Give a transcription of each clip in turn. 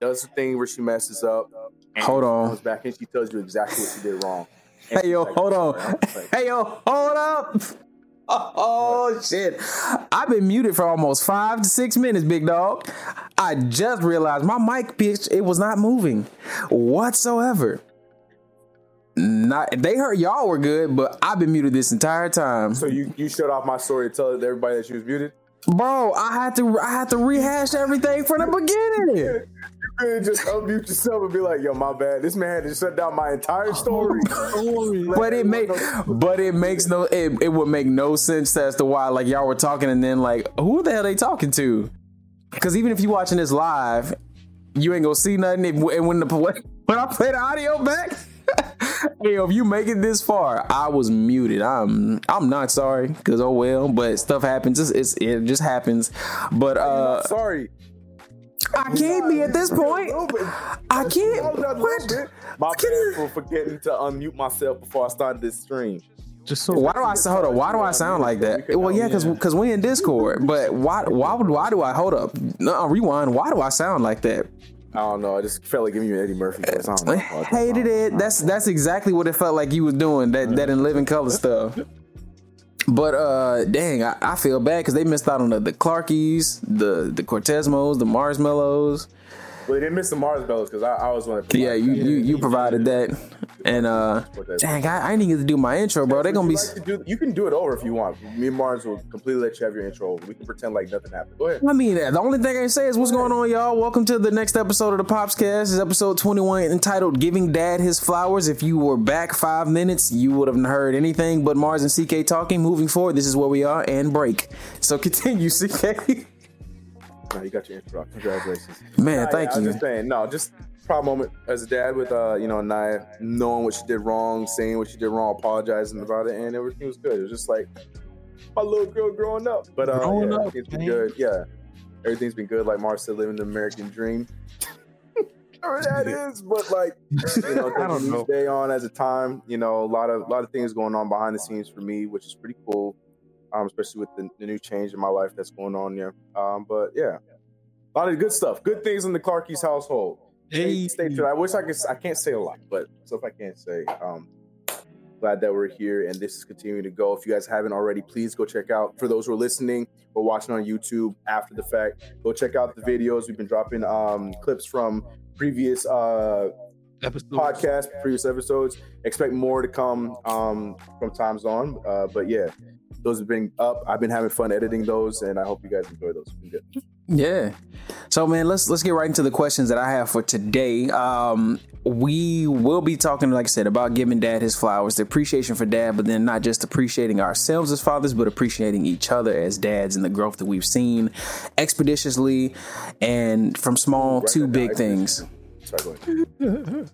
does the thing where she messes up. hold on. Comes back and she tells you exactly what she did wrong. hey yo, hold on. hey yo, hold up. Oh shit! I've been muted for almost five to six minutes, big dog. I just realized my mic pitch it was not moving whatsoever. Not they heard y'all were good, but I've been muted this entire time. So you you shut off my story to tell everybody that she was muted. Bro, I had to I had to rehash everything from the beginning. You could just unmute yourself and be like, "Yo, my bad. This man had to shut down my entire story." but it make, but it makes no, it, it would make no sense as to why like y'all were talking and then like who the hell they talking to? Because even if you watching this live, you ain't gonna see nothing. And when the when I play the audio back. hey, if you make it this far, I was muted. I'm I'm not sorry because oh well, but stuff happens. It's, it's it just happens. But uh, sorry. I can't be at this point. I can't. What? My bad for forgetting to unmute myself before I started this stream. Just so why do I hold up? Why do I sound like that? Well, yeah, because because we in Discord. But why why would why do I hold up? No, rewind. Why do I sound like that? I don't know. I just felt like giving you an Eddie Murphy voice. I, I hated it. That's that's exactly what it felt like you was doing. That that in living color stuff. But uh, dang, I, I feel bad because they missed out on the, the Clarkies, the the Cortezmos, the Marshmallows. Well, they didn't miss the Marshmallows because I, I was one. Yeah, you you, you provided that. And uh, dang, I, I didn't get to do my intro, bro. They're gonna be. Like do, you can do it over if you want. Me and Mars will completely let you have your intro. We can pretend like nothing happened. Go ahead. I mean, the only thing I can say is what's going on, y'all. Welcome to the next episode of the Popscast. Is episode twenty one entitled "Giving Dad His Flowers." If you were back five minutes, you would have heard anything but Mars and CK talking. Moving forward, this is where we are and break. So continue, CK. No, you got your intro. Congratulations, man. Nah, thank yeah, you. I'm just saying, no, just proud moment as a dad with uh, you know, Naya knowing what she did wrong, saying what she did wrong, apologizing about it, and everything was good. It was just like my little girl growing up. But uh, growing yeah, up, everything's been good. Yeah, everything's been good. Like Mark said, living the American dream. Whatever that is, but like you know, taking each day on as a time. You know, a lot of a lot of things going on behind the scenes for me, which is pretty cool. Um, especially with the, the new change in my life that's going on there. Um, but yeah, a lot of good stuff, good things in the Clarkies household. Hey. Stay tuned. I wish I could. I can't say a lot, but stuff I can't say. Um, glad that we're here and this is continuing to go. If you guys haven't already, please go check out. For those who are listening or watching on YouTube after the fact, go check out the videos. We've been dropping um, clips from previous uh, episodes. podcast, previous episodes. Expect more to come um, from times on. Uh, but yeah, those have been up. I've been having fun editing those, and I hope you guys enjoy those. Yeah. So man, let's let's get right into the questions that I have for today. Um, we will be talking, like I said, about giving dad his flowers, the appreciation for dad, but then not just appreciating ourselves as fathers, but appreciating each other as dads and the growth that we've seen expeditiously and from small to big things. Sorry,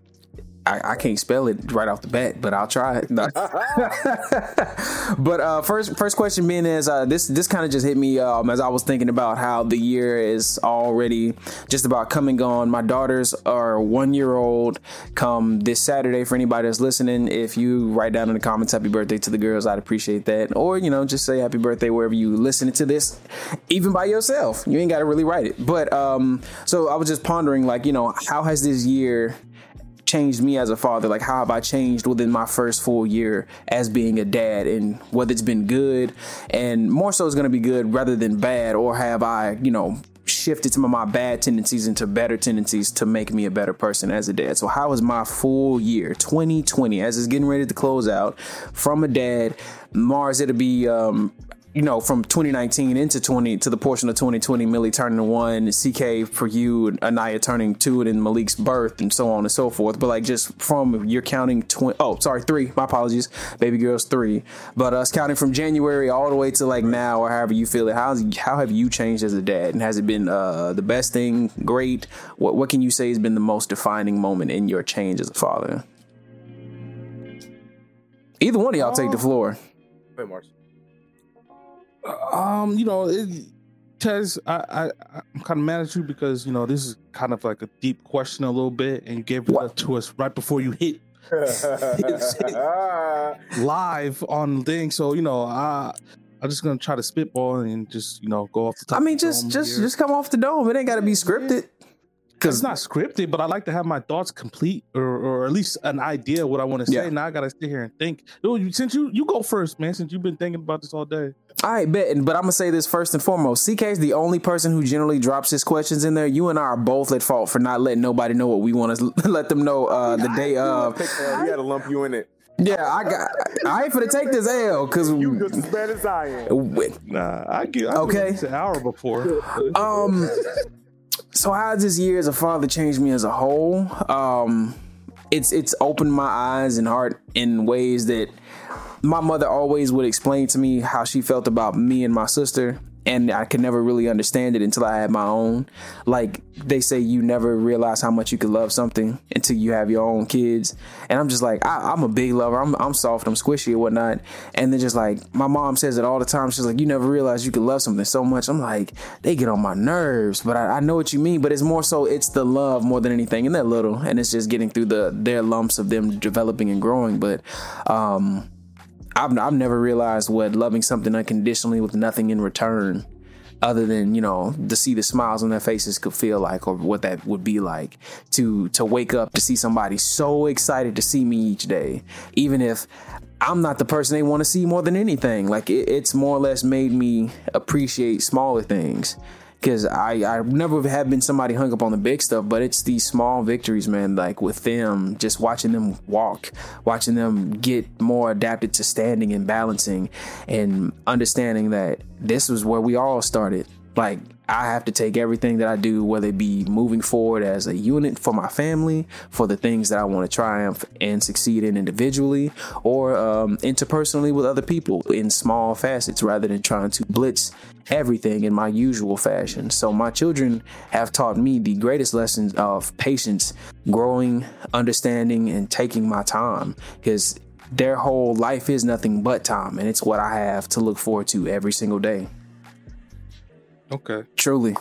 I, I, can't spell it right off the bat, but I'll try it. but uh, first, first question being is uh, this. This kind of just hit me um, as I was thinking about how the year is already just about coming on. My daughters are one year old. Come this Saturday for anybody that's listening. If you write down in the comments "Happy birthday" to the girls, I'd appreciate that. Or you know, just say "Happy birthday" wherever you listening to this, even by yourself. You ain't got to really write it. But um, so I was just pondering, like, you know, how has this year changed me as a father? Like, how have I changed within my first full year as being a dad, and whether it's been good and more so is going to be good rather than bad, or have I, you know, shifted some of my bad tendencies into better tendencies to make me a better person as a dad. So, how was my full year 2020 as it's getting ready to close out from a dad? Mars, it'll be um, you know, from 2019 into 20 to the portion of 2020, Millie turning one, CK for you, Anaya turning two, and Malik's birth, and so on and so forth. But like just from you're counting 20, oh, sorry, three. My apologies, baby girl's three. But us counting from January all the way to like now, or however you feel it. How's how have you changed as a dad, and has it been uh, the best thing? Great. What what can you say has been the most defining moment in your change as a father? Either one of y'all take the floor. Wait, March. Um, you know, it, Tez, I, I I'm kind of mad at you because you know this is kind of like a deep question a little bit, and you gave it to us right before you hit live on thing. So you know, I I'm just gonna try to spitball and just you know go off the top. I mean, just just here. just come off the dome. It ain't got to be scripted because it's not scripted, but I like to have my thoughts complete or, or at least an idea of what I want to say. Yeah. Now I gotta sit here and think. since you you go first, man, since you've been thinking about this all day. All right, bet. But I'm gonna say this first and foremost. CK is the only person who generally drops his questions in there. You and I are both at fault for not letting nobody know what we want to let them know uh, the day of. We got to lump you in it. Yeah, I got. I ain't for to take this L because you just as bad as I am. Nah, I get. I okay, an hour before. Um. So how this year as a father changed me as a whole? Um, it's it's opened my eyes and heart in ways that my mother always would explain to me how she felt about me and my sister and I could never really understand it until I had my own. Like they say, you never realize how much you could love something until you have your own kids. And I'm just like, I, am a big lover. I'm, I'm soft. I'm squishy and whatnot. And then just like my mom says it all the time. She's like, you never realize you could love something so much. I'm like, they get on my nerves, but I, I know what you mean. But it's more so, it's the love more than anything. And they're little, and it's just getting through the their lumps of them developing and growing. But um, I've, I've never realized what loving something unconditionally with nothing in return other than you know to see the smiles on their faces could feel like or what that would be like to to wake up to see somebody so excited to see me each day. Even if I'm not the person they want to see more than anything like it, it's more or less made me appreciate smaller things because I I never have been somebody hung up on the big stuff, but it's these small victories, man. Like with them, just watching them walk, watching them get more adapted to standing and balancing, and understanding that this was where we all started. Like I have to take everything that I do, whether it be moving forward as a unit for my family, for the things that I want to triumph and succeed in individually, or um, interpersonally with other people in small facets, rather than trying to blitz everything in my usual fashion. So my children have taught me the greatest lessons of patience, growing, understanding, and taking my time because their whole life is nothing but time, and it's what I have to look forward to every single day. Okay. Truly.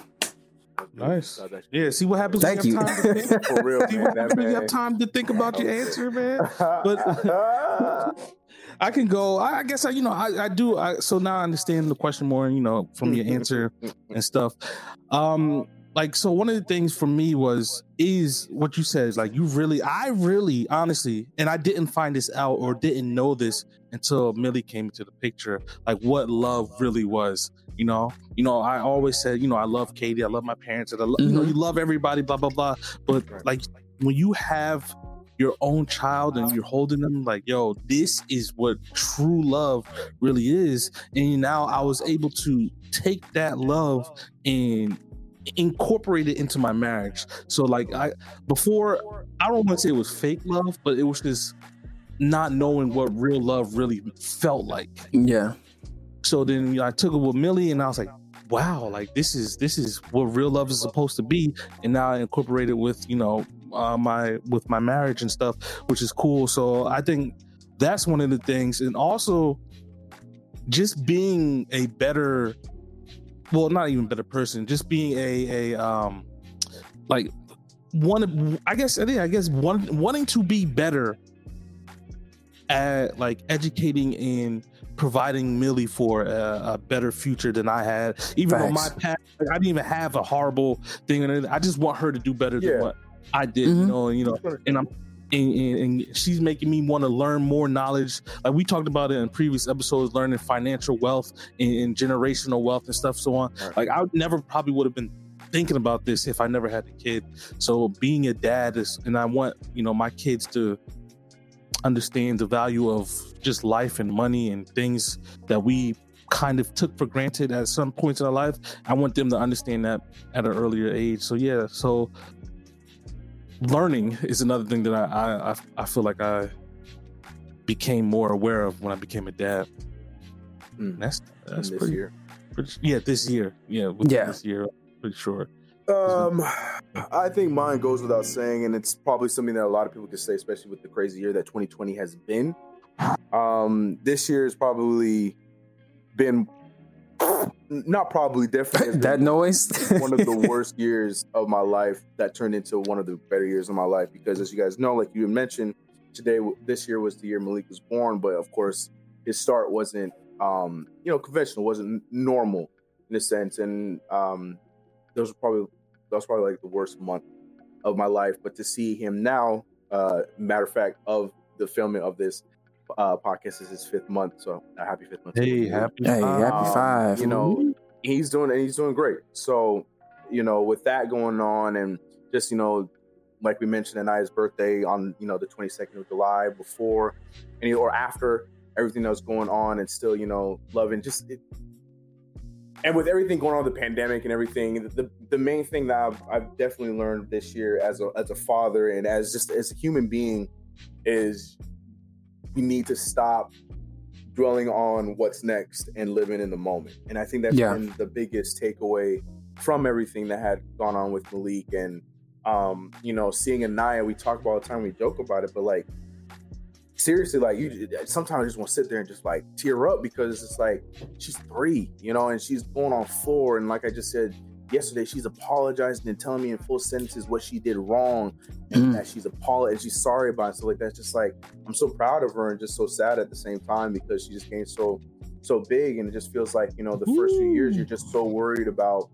Nice. Yeah. See what happens. Thank you. For real, see what happens when you have time to think about your answer, man. But I can go. I, guess I, you know, I, I do. I, so now I understand the question more. You know, from your answer and stuff. Um, like so one of the things for me was is what you said is like you really i really honestly and i didn't find this out or didn't know this until millie came into the picture like what love really was you know you know i always said you know i love katie i love my parents and I love, mm-hmm. you know you love everybody blah blah blah but like when you have your own child and you're holding them like yo this is what true love really is and now i was able to take that love and incorporate it into my marriage so like i before i don't want to say it was fake love but it was just not knowing what real love really felt like yeah so then you know, I took it with Millie, and I was like, wow, like this is this is what real love is supposed to be. And now I incorporate it with you know uh, my with my marriage and stuff, which is cool. So I think that's one of the things, and also just being a better, well, not even better person, just being a a um like one. I guess I think I guess one wanting to be better at like educating and providing Millie for a, a, better future than I had. Even Thanks. though my past, like, I didn't even have a horrible thing. I just want her to do better yeah. than what I did. Mm-hmm. You know, and, you know, and I'm. And, and, and she's making me want to learn more knowledge. Like we talked about it in previous episodes, learning financial wealth and, and generational wealth and stuff, so on. Like I never probably would have been thinking about this if I never had a kid. So being a dad is, and I want you know my kids to understand the value of just life and money and things that we kind of took for granted at some points in our life. I want them to understand that at an earlier age. So yeah, so learning is another thing that I I, I feel like I became more aware of when I became a dad. Mm. That's that's pretty, year. Pretty, yeah, this year. Yeah, yeah, this year. Pretty sure. Um, I think mine goes without saying, and it's probably something that a lot of people could say, especially with the crazy year that 2020 has been. Um, this year has probably been not probably definitely that noise? one of the worst years of my life that turned into one of the better years of my life because as you guys know like you mentioned today this year was the year malik was born but of course his start wasn't um you know conventional wasn't normal in a sense. And um those were probably that was probably like the worst month of my life. But to see him now uh matter of fact of the filming of this uh, podcast is his fifth month, so a happy fifth month. Hey, happy, hey, five. happy five. Um, you know, he's doing and he's doing great. So, you know, with that going on, and just you know, like we mentioned, Anaya's birthday on you know the twenty second of July, before any or after everything that was going on, and still you know loving just. It, and with everything going on, the pandemic and everything, the, the main thing that I've, I've definitely learned this year as a as a father and as just as a human being is we need to stop dwelling on what's next and living in the moment. And I think that's yeah. been the biggest takeaway from everything that had gone on with Malik and um, you know, seeing Anaya, we talk about all the time, we joke about it, but like seriously, like you sometimes I just want to sit there and just like tear up because it's like she's three, you know, and she's going on four. And like I just said, yesterday she's apologizing and telling me in full sentences what she did wrong and mm. that she's apologizing and she's sorry about it. So like that's just like I'm so proud of her and just so sad at the same time because she just came so so big and it just feels like, you know, the first few years you're just so worried about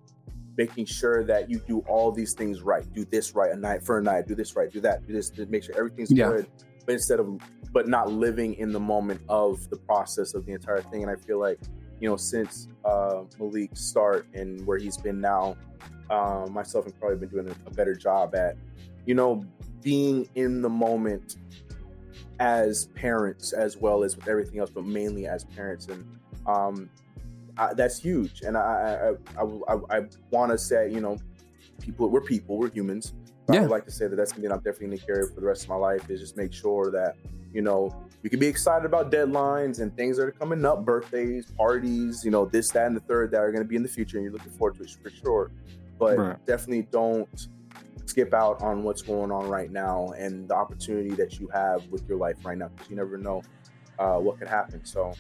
making sure that you do all these things right. Do this right a night for a night, do this right, do that, do this to make sure everything's yeah. good. But instead of but not living in the moment of the process of the entire thing. And I feel like you know, since uh, Malik's start and where he's been now, uh, myself have probably been doing a better job at, you know, being in the moment as parents as well as with everything else, but mainly as parents. And um, I, that's huge. And I, I, I, I, I want to say, you know, people, we're people, we're humans. Yeah. I would like to say that that's something I'm definitely going to carry for the rest of my life is just make sure that, you know, you can be excited about deadlines and things that are coming up, birthdays, parties, you know, this, that, and the third that are going to be in the future, and you're looking forward to it for sure. But right. definitely don't skip out on what's going on right now and the opportunity that you have with your life right now because you never know uh, what could happen. So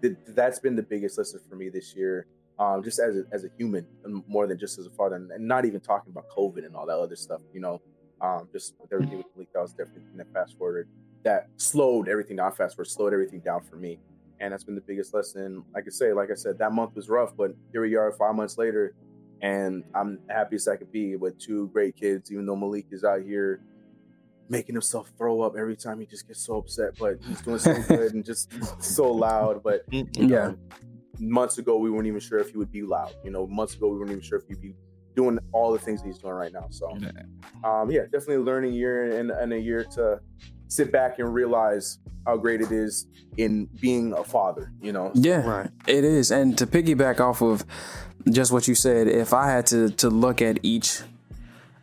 th- that's been the biggest lesson for me this year, um, just as a, as a human, more than just as a father, and, and, not even talking about COVID and all that other stuff. You know, um, just with everything with Malik, that was definitely that fast forwarded that slowed everything down fast forward, slowed everything down for me. And that's been the biggest lesson. Like I say, like I said, that month was rough, but here we are five months later, and I'm happiest I could be with two great kids, even though Malik is out here making himself throw up every time he just gets so upset, but he's doing so good and just so loud. But yeah. Months ago we weren't even sure if he would be loud. You know, months ago we weren't even sure if he'd be doing all the things he's doing right now. So um, yeah, definitely a learning year and, and a year to sit back and realize how great it is in being a father, you know? Yeah, right. it is. And to piggyback off of just what you said, if I had to, to look at each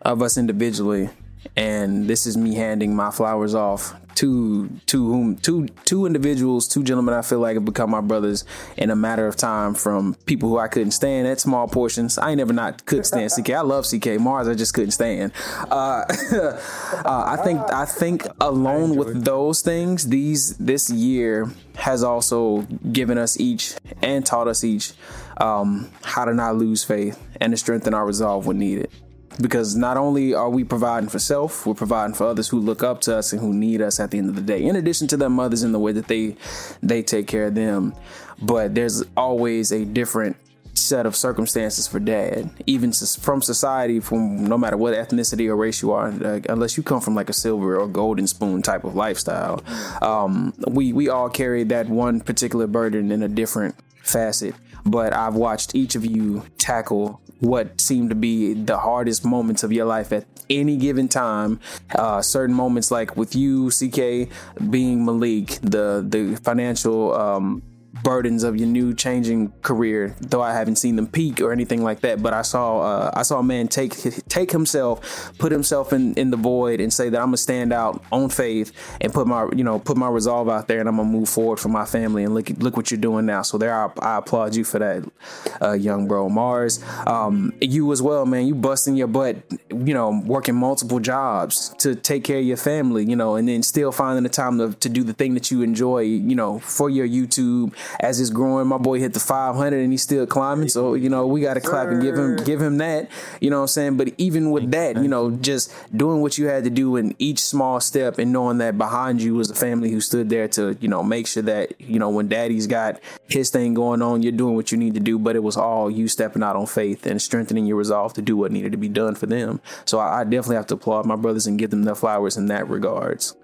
of us individually, and this is me handing my flowers off to to whom two two individuals, two gentlemen I feel like have become my brothers in a matter of time from people who I couldn't stand at small portions. I ain't never not could stand CK. I love CK. Mars I just couldn't stand. Uh, uh, I think I think alone with those things, these this year has also given us each and taught us each um, how to not lose faith and to strengthen our resolve when needed because not only are we providing for self, we're providing for others who look up to us and who need us at the end of the day. In addition to their mothers in the way that they they take care of them, but there's always a different set of circumstances for dad, even from society, from no matter what ethnicity or race you are, uh, unless you come from like a silver or golden spoon type of lifestyle. Um, we we all carry that one particular burden in a different facet. But I've watched each of you tackle what seemed to be the hardest moments of your life at any given time. Uh, certain moments, like with you, CK, being Malik, the the financial um, burdens of your new changing career. Though I haven't seen them peak or anything like that, but I saw uh, I saw a man take take himself, put himself in in the void, and say that I'm gonna stand out on faith and put my you know put my resolve out there, and I'm gonna move forward for my family. And look look what you're doing now. So there, I, I applaud you for that, uh, young bro. Mars, um, you as well, man. You busting your butt, you know, working multiple jobs to take care of your family, you know, and then still finding the time to, to do the thing that you enjoy, you know, for your YouTube as it's growing. My boy hit the 500 and he's still climbing. So, you know, we got to clap and give him, give him that, you know what I'm saying? But even with that, you know, just doing what you had to do in each small step and knowing that behind you was a family who stood there to, you know, make sure that, you know, when daddy's got his thing going on, you're doing what you need to do. But it was all you stepping out on faith and strengthening your resolve to do what needed to be done for them. So I, I definitely have to applaud my brothers and give them their flowers in that regards.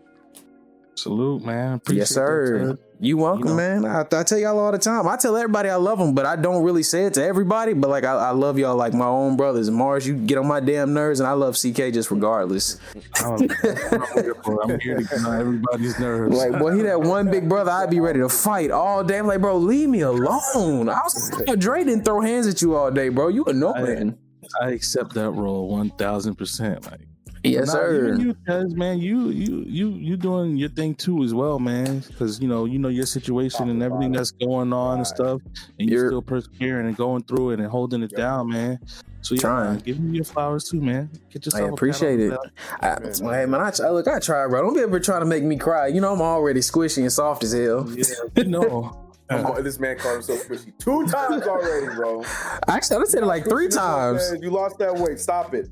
Salute, man. Appreciate yes, sir. You welcome, you know. man. I, I, tell y'all all the time. I tell everybody I love them, but I don't really say it to everybody. But like, I, I love y'all like my own brothers. Mars, you get on my damn nerves, and I love CK just regardless. I'm here to get on everybody's nerves. Like, boy, he that one big brother. I'd be ready to fight all day. I'm like, bro, leave me alone. I was like, Dre didn't throw hands at you all day, bro. You annoying. I, I accept that role one thousand percent. Like Yes, sir. You, Tez, man, you you you you doing your thing too as well, man. Because you know you know your situation and everything that's going on and stuff, and you're, you're still persevering and going through it and holding it down, man. So yeah, trying. give me your flowers too, man. Get yourself. I appreciate it. I, hey man, I, look, I try, bro. Don't be ever trying to make me cry. You know I'm already squishy and soft as hell. Yeah, you know. this man called himself squishy two times already, bro. Actually, I said it like three times. You lost that weight. Stop it.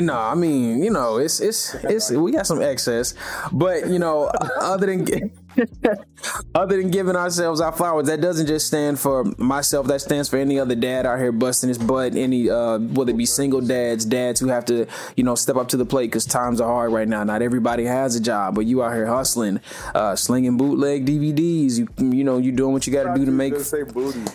No, I mean, you know, it's it's it's we got some excess, but you know, other than other than giving ourselves our flowers, that doesn't just stand for myself. That stands for any other dad out here busting his butt. Any uh, whether it be single dads, dads who have to you know step up to the plate because times are hard right now. Not everybody has a job, but you out here hustling, uh, slinging bootleg DVDs. You you know you doing what you got to do to make. Say booty.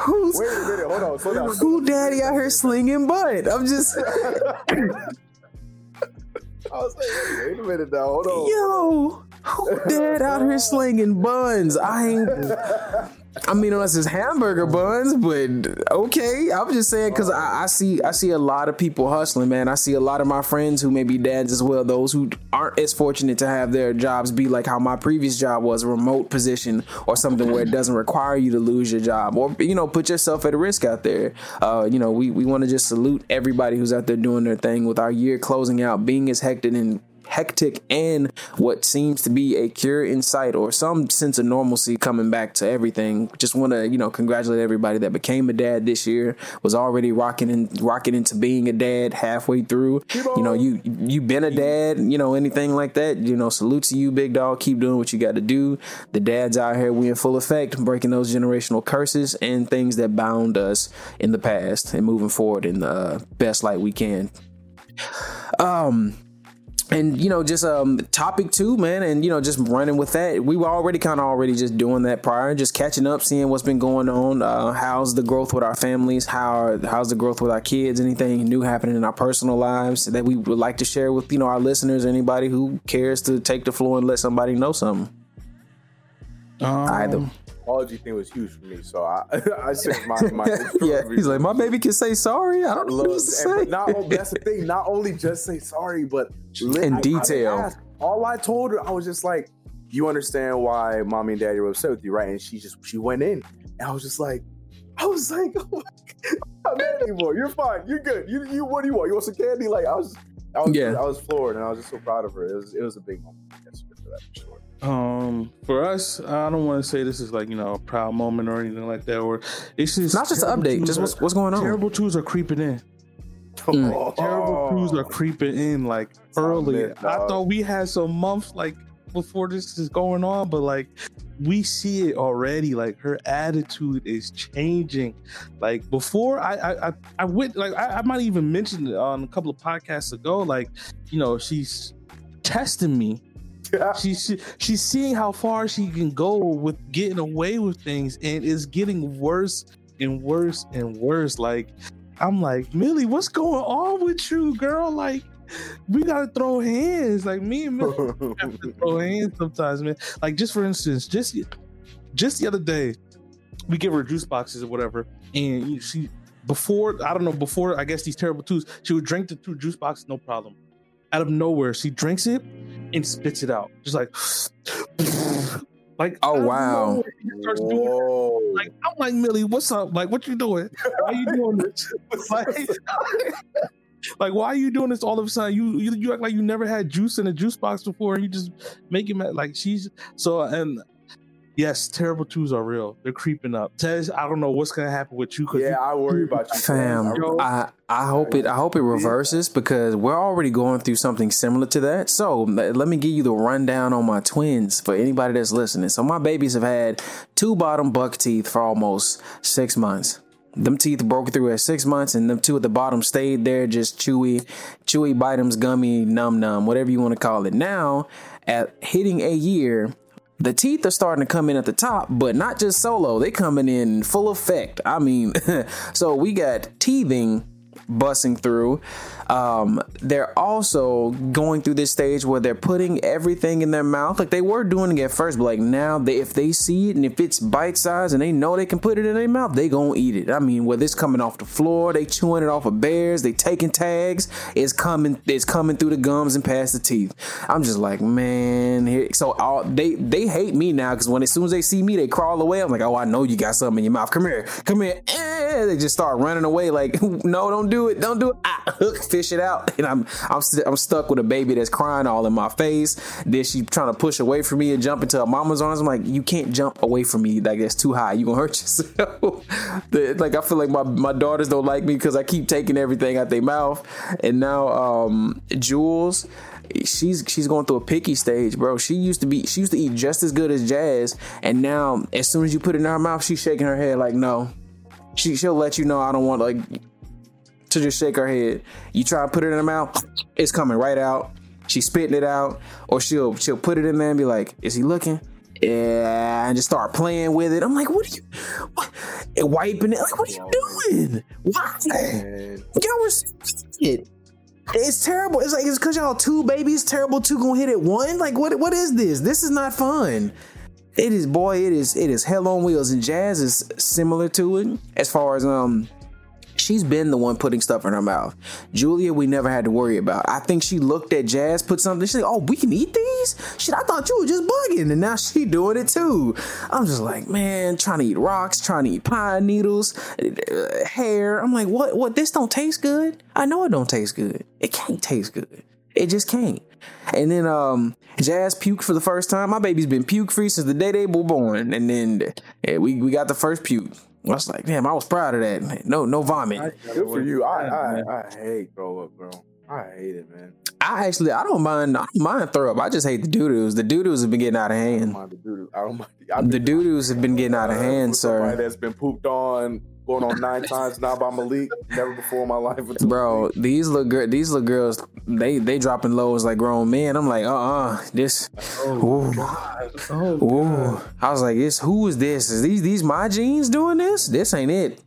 Who's, Wait a minute, hold on, slow down. Who daddy out here slinging butt? I'm just. I was like, wait a minute now, hold on. Yo, who dad out here slinging buns? I ain't. I mean, unless it's hamburger buns, but okay. I'm just saying because I, I, see I see a lot of people hustling, man. I see a lot of my friends who may be dads as well. Those who aren't as fortunate to have their jobs be like how my previous job was, a remote position or something where it doesn't require you to lose your job or you know put yourself at risk out there. Uh, you know, we we want to just salute everybody who's out there doing their thing with our year closing out, being as hectic and hectic and what seems to be a cure in sight or some sense of normalcy coming back to everything. Just want to, you know, congratulate everybody that became a dad this year, was already rocking and rocking into being a dad halfway through. You know, you you been a dad, you know, anything like that, you know, salute to you, big dog. Keep doing what you got to do. The dads out here, we in full effect, breaking those generational curses and things that bound us in the past and moving forward in the best light we can. Um, and you know just um topic two man and you know just running with that we were already kind of already just doing that prior just catching up seeing what's been going on uh how's the growth with our families how how's the growth with our kids anything new happening in our personal lives that we would like to share with you know our listeners anybody who cares to take the floor and let somebody know something? Um, either apology thing was huge for me. So I, I said my, my yeah. He's like, my baby can say sorry. I don't know what to say. Not that's the thing. Not only just say sorry, but in I, detail. I all I told her, I was just like, you understand why mommy and daddy were upset with you, right? And she just she went in, and I was just like, I was like, oh I'm not anymore. You're fine. You're good. You you what do you want? You want some candy? Like I was, I was, yeah. I was floored, and I was just so proud of her. It was it was a big moment. Yes, for that for sure. Um, for us, I don't want to say this is like you know a proud moment or anything like that. Or it's just not just an update. Just what's, what's going on. Terrible twos are creeping in. Mm. Like, terrible twos are creeping in like early. I thought we had some months like before this is going on, but like we see it already. Like her attitude is changing. Like before, I I I, I went like I, I might even mention it on a couple of podcasts ago. Like you know she's testing me she's she's seeing how far she can go with getting away with things, and it's getting worse and worse and worse. Like I'm like Millie, what's going on with you, girl? Like we gotta throw hands. Like me and Millie have to throw hands sometimes, man. Like just for instance, just just the other day, we give her juice boxes or whatever, and she before I don't know before I guess these terrible twos, she would drink the two juice boxes no problem. Out of nowhere, she drinks it and spits it out, just like. Like, oh wow! Like, I'm like Millie, what's up? Like, what you doing? Why you doing this? like, like, why are you doing this all of a sudden? You, you you act like you never had juice in a juice box before, and you just make it like she's so. And yes, terrible twos are real. They're creeping up. Tez, I don't know what's gonna happen with you. Yeah, I worry about you, fam. I I hope it I hope it reverses because we're already going through something similar to that. So let me give you the rundown on my twins for anybody that's listening. So my babies have had two bottom buck teeth for almost six months. Them teeth broke through at six months, and them two at the bottom stayed there, just chewy, chewy, bitems, gummy, num num, whatever you want to call it. Now, at hitting a year, the teeth are starting to come in at the top, but not just solo. They coming in full effect. I mean, so we got teething busting through. Um, they're also going through this stage where they're putting everything in their mouth. Like they were doing it at first, but like now, they, if they see it and if it's bite size and they know they can put it in their mouth, they gonna eat it. I mean, whether it's coming off the floor, they chewing it off of bears, they taking tags, it's coming, it's coming through the gums and past the teeth. I'm just like, man. So all, they they hate me now because when as soon as they see me, they crawl away. I'm like, oh, I know you got something in your mouth. Come here, come here. Eh, they just start running away. Like, no, don't do it, don't do it. Ah, hook, fish it out, and I'm I'm st- I'm stuck with a baby that's crying all in my face. Then she trying to push away from me and jump into her mama's arms. I'm like, you can't jump away from me. Like that's too high. You gonna hurt yourself. like I feel like my my daughters don't like me because I keep taking everything out their mouth. And now um Jules she's she's going through a picky stage, bro. She used to be she used to eat just as good as Jazz, and now as soon as you put it in her mouth, she's shaking her head like no. She she'll let you know I don't want like to just shake her head. You try to put it in her mouth, it's coming right out. She's spitting it out, or she'll she'll put it in there and be like, "Is he looking?" Yeah, and just start playing with it. I'm like, "What are you?" What? And wiping it. Like, what are you doing? Why? Y'all were it. It's terrible. It's like it's because y'all two babies terrible two gonna hit it one. Like what? What is this? This is not fun. It is boy. It is. It is hell on wheels. And jazz is similar to it as far as um she's been the one putting stuff in her mouth. Julia, we never had to worry about. I think she looked at Jazz, put something. She's like, "Oh, we can eat these." Shit, I thought you were just bugging, and now she doing it too. I'm just like, man, trying to eat rocks, trying to eat pine needles, uh, hair. I'm like, what? What? This don't taste good. I know it don't taste good. It can't taste good. It just can't. And then um Jazz puked for the first time. My baby's been puke free since the day they were born. And then yeah, we, we got the first puke. I was like, damn, I was proud of that. No, no vomit. Good for you. I, I, I hate throw up, bro. I hate it, man. I actually, I don't mind. I don't mind throw up. I just hate the doo doos. The doo doos have been getting out of hand. I don't mind the The doo doos have been getting out of uh, hand, sir. That's been pooped on going on nine times now by Malik. Never before in my life. Bro, these little girl, these little girls, they they dropping lows like grown men. I'm like, uh, uh-uh, uh this. Oh, God. oh ooh. I was like, this. Who is this? Is these these my jeans doing this? This ain't it.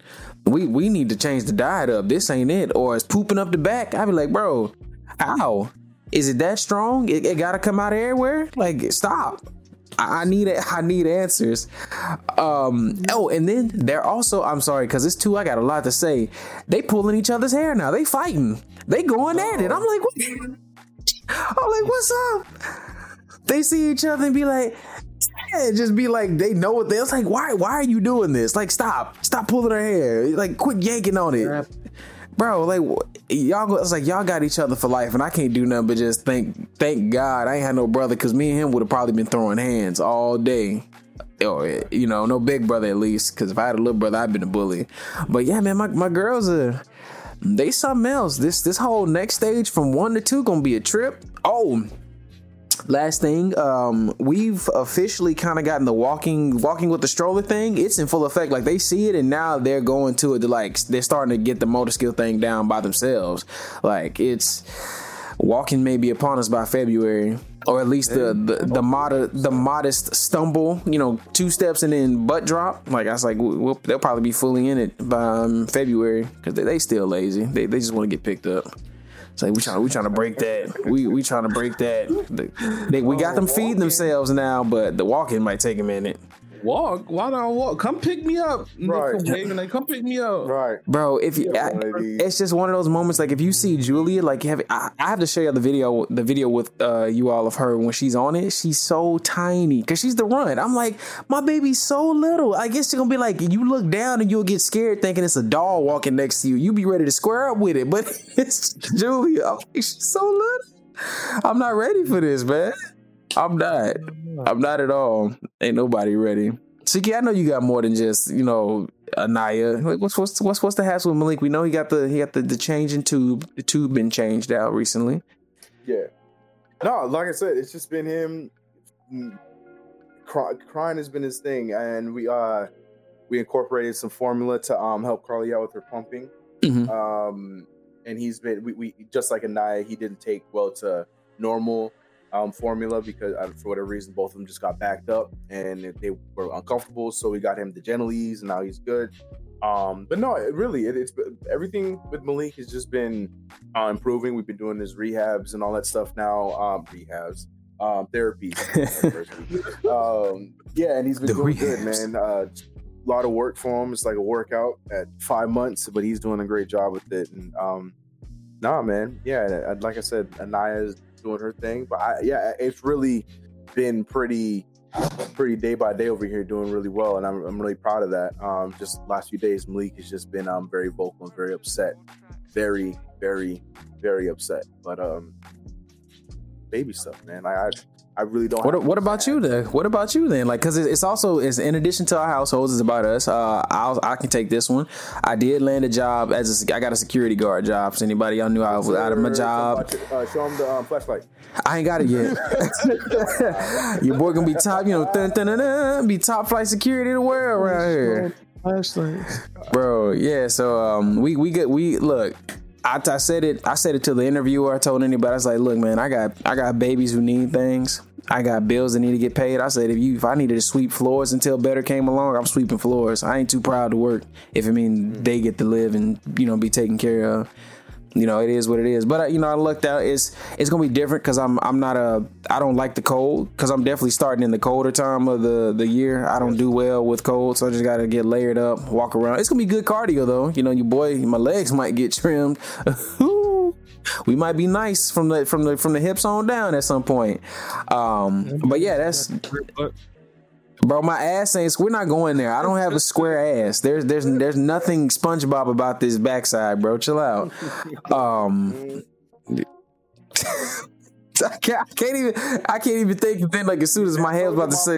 We we need to change the diet up. This ain't it. Or it's pooping up the back. I be like, bro, ow. Is it that strong? It, it gotta come out everywhere? Like, stop. I need it. I need answers. Um. Oh, and then they're also. I'm sorry, because it's two. I got a lot to say. They pulling each other's hair now. They fighting. They going at it. I'm like, what? I'm like, what's up? They see each other and be like, yeah, just be like, they know what they. It's like, why? Why are you doing this? Like, stop, stop pulling her hair. Like, quit yanking on it bro, like y'all, it's like y'all got each other for life, and I can't do nothing but just thank thank God I ain't had no brother because me and him would have probably been throwing hands all day. Or you know, no big brother at least. Because if I had a little brother, I'd been a bully. But yeah, man, my my girls are they something else. This this whole next stage from one to two gonna be a trip. Oh, last thing um, we've officially kind of gotten the walking walking with the stroller thing. It's in full effect. Like they see it and now they're going to it to like they're starting to get the motor skill thing down by themselves. Like it's walking may be upon us by february or at least the the, the modest the modest stumble you know two steps and then butt drop. Like i was like we'll, they'll probably be fully in it by um, february because they, they still lazy. They, they just want to get picked up Like we trying we trying to break that. We we trying to break that. They, we got them feeding themselves now, but the walking might take a minute walk. Why don't I walk? Come pick me up. Right. Come, like, come pick me up. Right. Bro, if you, I, it's just one of those moments. Like if you see Julia, like have, I, I have to show you the video, the video with uh, you all of her when she's on it. She's so tiny because she's the run. I'm like, my baby's so little. I guess you're gonna be like, you look down and you'll get scared thinking it's a doll walking next to you. You be ready to square up with it, but it's Julia. I'm like, she's so little. I'm not ready for this, man. I'm not. I'm not at all. Ain't nobody ready. CK, I know you got more than just you know Anaya. What's what's what's what's the hassle with Malik? We know he got the he got the, the change in tube. The tube been changed out recently. Yeah. No, like I said, it's just been him. Cry, crying has been his thing, and we uh we incorporated some formula to um help Carly out with her pumping. Mm-hmm. Um, and he's been we, we just like Anaya, he didn't take well to normal um, formula because uh, for whatever reason, both of them just got backed up and they were uncomfortable. So we got him the Gentlease, and now he's good. Um, but no, it really, it, it's everything with Malik has just been uh, improving. We've been doing his rehabs and all that stuff now. Um, rehabs, um, therapy. um, yeah, and he's been the doing rehabs. good, man. Uh, a lot of work for him. It's like a workout at five months, but he's doing a great job with it. And um, nah, man, yeah, like I said, Anaya's doing her thing. But I, yeah, it's really been pretty pretty day by day over here doing really well and I'm, I'm really proud of that. Um just last few days malik has just been um very vocal and very upset. Very very very upset. But um baby stuff man. I, I I really don't. What, what about you then? What about you then? Like, because it's also it's in addition to our households, it's about us. Uh, I'll, I can take this one. I did land a job as a, I got a security guard job. So anybody y'all knew I was out of my job. Uh, show them the um, flashlight. I ain't got it yet. Your boy gonna be top, you know, dun, dun, dun, dun, be top flight security in the world around here. Flashlight, bro. Yeah. So um, we we get we look. I, I said it. I said it to the interviewer. I told anybody. I was like, "Look, man, I got I got babies who need things. I got bills that need to get paid. I said, if you if I needed to sweep floors until better came along, I'm sweeping floors. I ain't too proud to work if it means they get to live and you know be taken care of you know, it is what it is. But uh, you know, I looked out. It's it's gonna be different because I'm I'm not a I don't like the cold because I'm definitely starting in the colder time of the the year. I don't do well with cold, so I just gotta get layered up, walk around. It's gonna be good cardio though. You know, your boy, my legs might get trimmed. we might be nice from the from the from the hips on down at some point. Um, but yeah, that's Bro, my ass ain't. We're not going there. I don't have a square ass. There's there's there's nothing SpongeBob about this backside, bro. Chill out. Um, I can't, I can't even. I can't even think of thing like as soon as my head was about to say.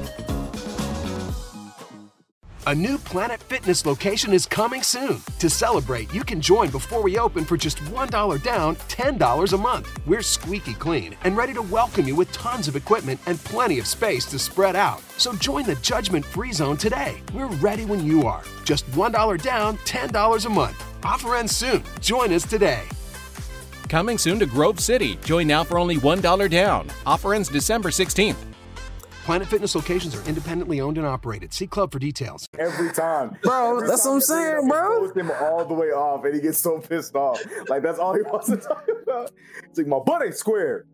A new Planet Fitness location is coming soon. To celebrate, you can join before we open for just $1 down, $10 a month. We're squeaky clean and ready to welcome you with tons of equipment and plenty of space to spread out. So join the judgment free zone today. We're ready when you are. Just $1 down, $10 a month. Offer ends soon. Join us today. Coming soon to Grove City. Join now for only $1 down. Offer ends December 16th. Planet Fitness locations are independently owned and operated. See club for details. Every time, bro. Every that's time what I'm saying, bro. With him all the way off, and he gets so pissed off. Like that's all he wants to talk about. It's like my butt ain't square.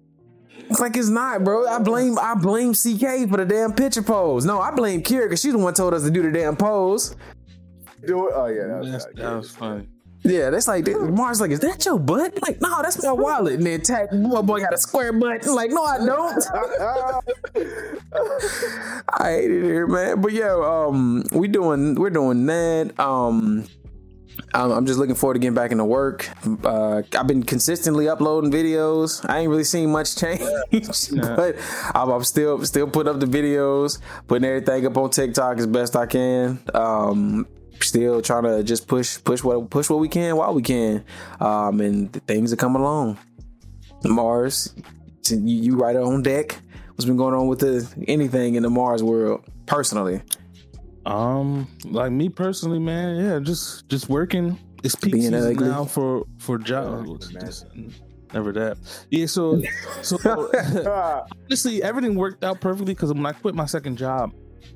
It's like it's not, bro. I blame I blame CK for the damn picture pose. No, I blame Kira because she's the one told us to do the damn pose. Do it. Oh yeah, that was, that was funny. Yeah, that's like Mars. Like, is that your butt? Like, no, that's my wallet. And then tag, my boy got a square butt. Like, no, I don't. I hate it here, man. But yeah, um, we doing we're doing that. Um, I'm just looking forward to getting back into work. Uh, I've been consistently uploading videos. I ain't really seen much change, yeah. but I'm, I'm, still still putting up the videos, putting everything up on TikTok as best I can. Um, still trying to just push push what push what we can while we can um and things are coming along mars you, you right on deck. What's been going on with the anything in the Mars world personally? Um, like me personally, man, yeah, just just working. It's peak Being season ugly. now for for jobs. Never that. Yeah. So so honestly, everything worked out perfectly because when I quit my second job,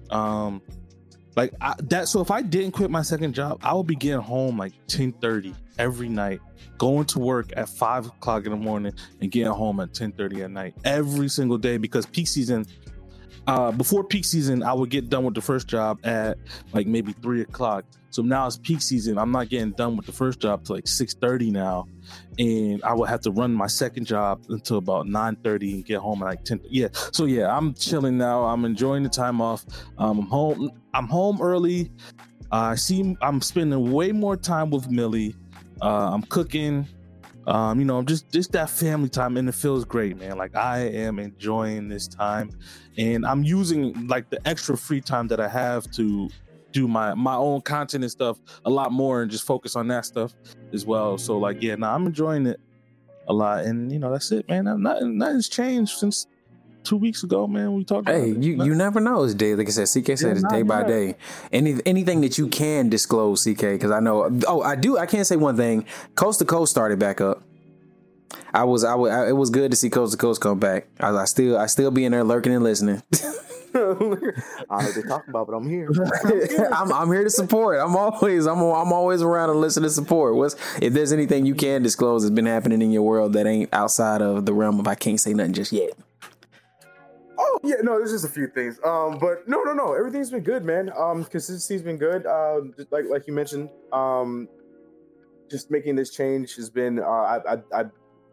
um, like I, that. So if I didn't quit my second job, I would be getting home like ten thirty every night, going to work at five o'clock in the morning and getting home at ten thirty at night every single day because peak season uh, before peak season, I would get done with the first job at like maybe three o'clock. So now it's peak season. I'm not getting done with the first job till like six thirty now, and I would have to run my second job until about nine thirty and get home at like ten. Yeah. So yeah, I'm chilling now. I'm enjoying the time off. Um, I'm home. I'm home early. Uh, I see. I'm spending way more time with Millie. Uh, I'm cooking. Um, you know, just just that family time, and it feels great, man. Like I am enjoying this time, and I'm using like the extra free time that I have to do my my own content and stuff a lot more, and just focus on that stuff as well. So like, yeah, now I'm enjoying it a lot, and you know, that's it, man. Nothing, nothing's changed since two weeks ago, man. We talked. Hey, you you never know. It's day, like I said. CK said yeah, it's day by day. Any anything that you can disclose, CK, because I know. Oh, I do. I can't say one thing. Coast to Coast started back up. I was I, was, I it was good to see Coast to Coast come back. I, I still I still be in there lurking and listening. I don't know talking about, but I'm here. I'm, I'm here to support. I'm always I'm I'm always around to listen to support. What's if there's anything you can disclose that's been happening in your world that ain't outside of the realm of I can't say nothing just yet. Oh yeah, no, there's just a few things. Um, but no, no, no, everything's been good, man. Um, consistency's been good. Uh, like like you mentioned, um, just making this change has been. Uh, I, I I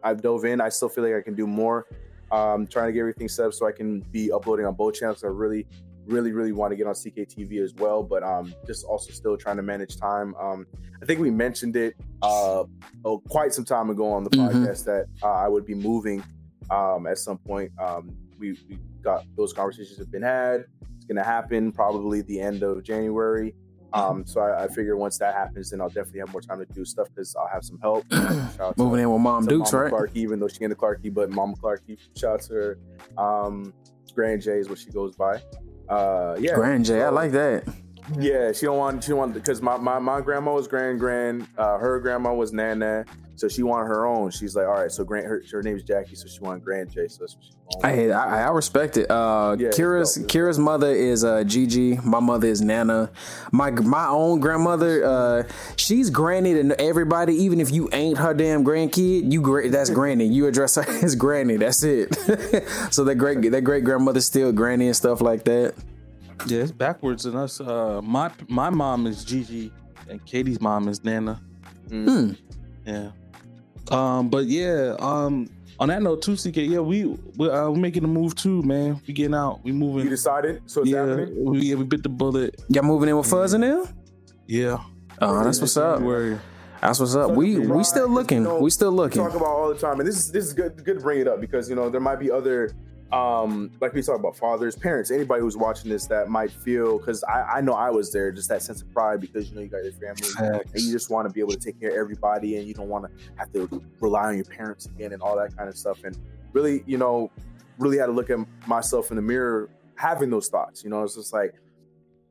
I've dove in. I still feel like I can do more. Um, trying to get everything set up so I can be uploading on both channels. I really, really, really want to get on CKTV as well, but um, just also still trying to manage time. Um, I think we mentioned it uh, oh, quite some time ago on the mm-hmm. podcast that uh, I would be moving um, at some point. Um, we, we got those conversations have been had. It's going to happen probably the end of January. Um, so I, I, figure once that happens, then I'll definitely have more time to do stuff because I'll have some help. Moving in with Mom Dukes, Mama right? Clark, even though she ain't a Clarky, but Mama Clarky, shout out to her. Um, Grand J is what she goes by. Uh, yeah, Grand J, so, I like that. Yeah, she don't want she don't want because my, my my grandma was Grand Grand, uh, her grandma was Nana, so she wanted her own. She's like, all right, so Grant, her, her name's Jackie, so she wanted Grand J. So that's what she wanted. I, I respect it. Uh, yeah, Kira's Kira's mother is uh, Gigi. My mother is Nana. My my own grandmother, uh, she's granny to everybody. Even if you ain't her damn grandkid, you great. That's granny. You address her as granny. That's it. so that great that great grandmother still granny and stuff like that. Yeah, it's backwards in us. Uh, my my mom is Gigi, and Katie's mom is Nana. Mm. Yeah. Um, but yeah, um, on that note, too, CK, yeah, we we're, uh, we're making a move too, man. We getting out, we moving. You decided, so it's yeah, happening. We, yeah, we bit the bullet. Y'all moving in with Fuzz in there? Yeah. Oh, that's what's up. That's what's up. We we still looking. You know, we still looking. talk about all the time, and this is this is good good to bring it up because you know there might be other um like we talk about fathers parents anybody who's watching this that might feel because I, I know i was there just that sense of pride because you know you got your family and you just want to be able to take care of everybody and you don't want to have to rely on your parents again and all that kind of stuff. And really you know really had to look at myself in the mirror having those thoughts you know it's just like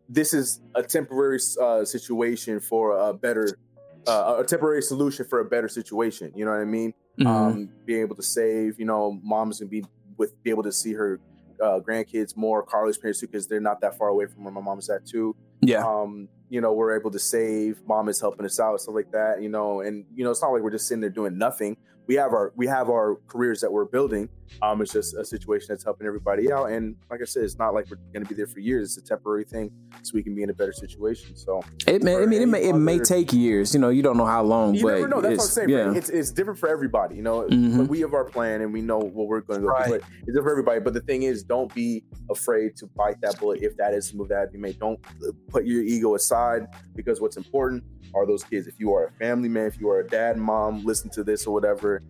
this is a temporary uh, situation for a better uh, a temporary solution for a better situation you know what i mean? Mm-hmm. um, being able to save you know mom's gonna be with be able to see her uh, grandkids more, Carly's parents too, because they're not that far away from where my mom's at too. Yeah. Um, you know, we're able to save. Mom is helping us out, stuff like that. You know, and you know, it's not like we're just sitting there doing nothing we have our we have our careers that we're building. Um, it's just a situation that's helping everybody out. And like I said, it's not like we're going to be there for years. It's a temporary thing, so we can be in a better situation. So it may, I mean, it may, it may take years. You know, you don't know how long. You but never know. That's what I'm saying. Yeah. It's, it's different for everybody. You know, mm-hmm. we have our plan and we know what we're going to go. Right. But it's different for everybody. But the thing is, don't be afraid to bite that bullet if that is the move that has to be made. Don't put your ego aside because what's important are those kids. If you are a family man, if you are a dad, mom, listen to this or whatever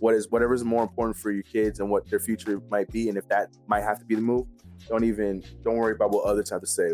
what is whatever is more important for your kids and what their future might be, and if that might have to be the move, don't even don't worry about what others have to say.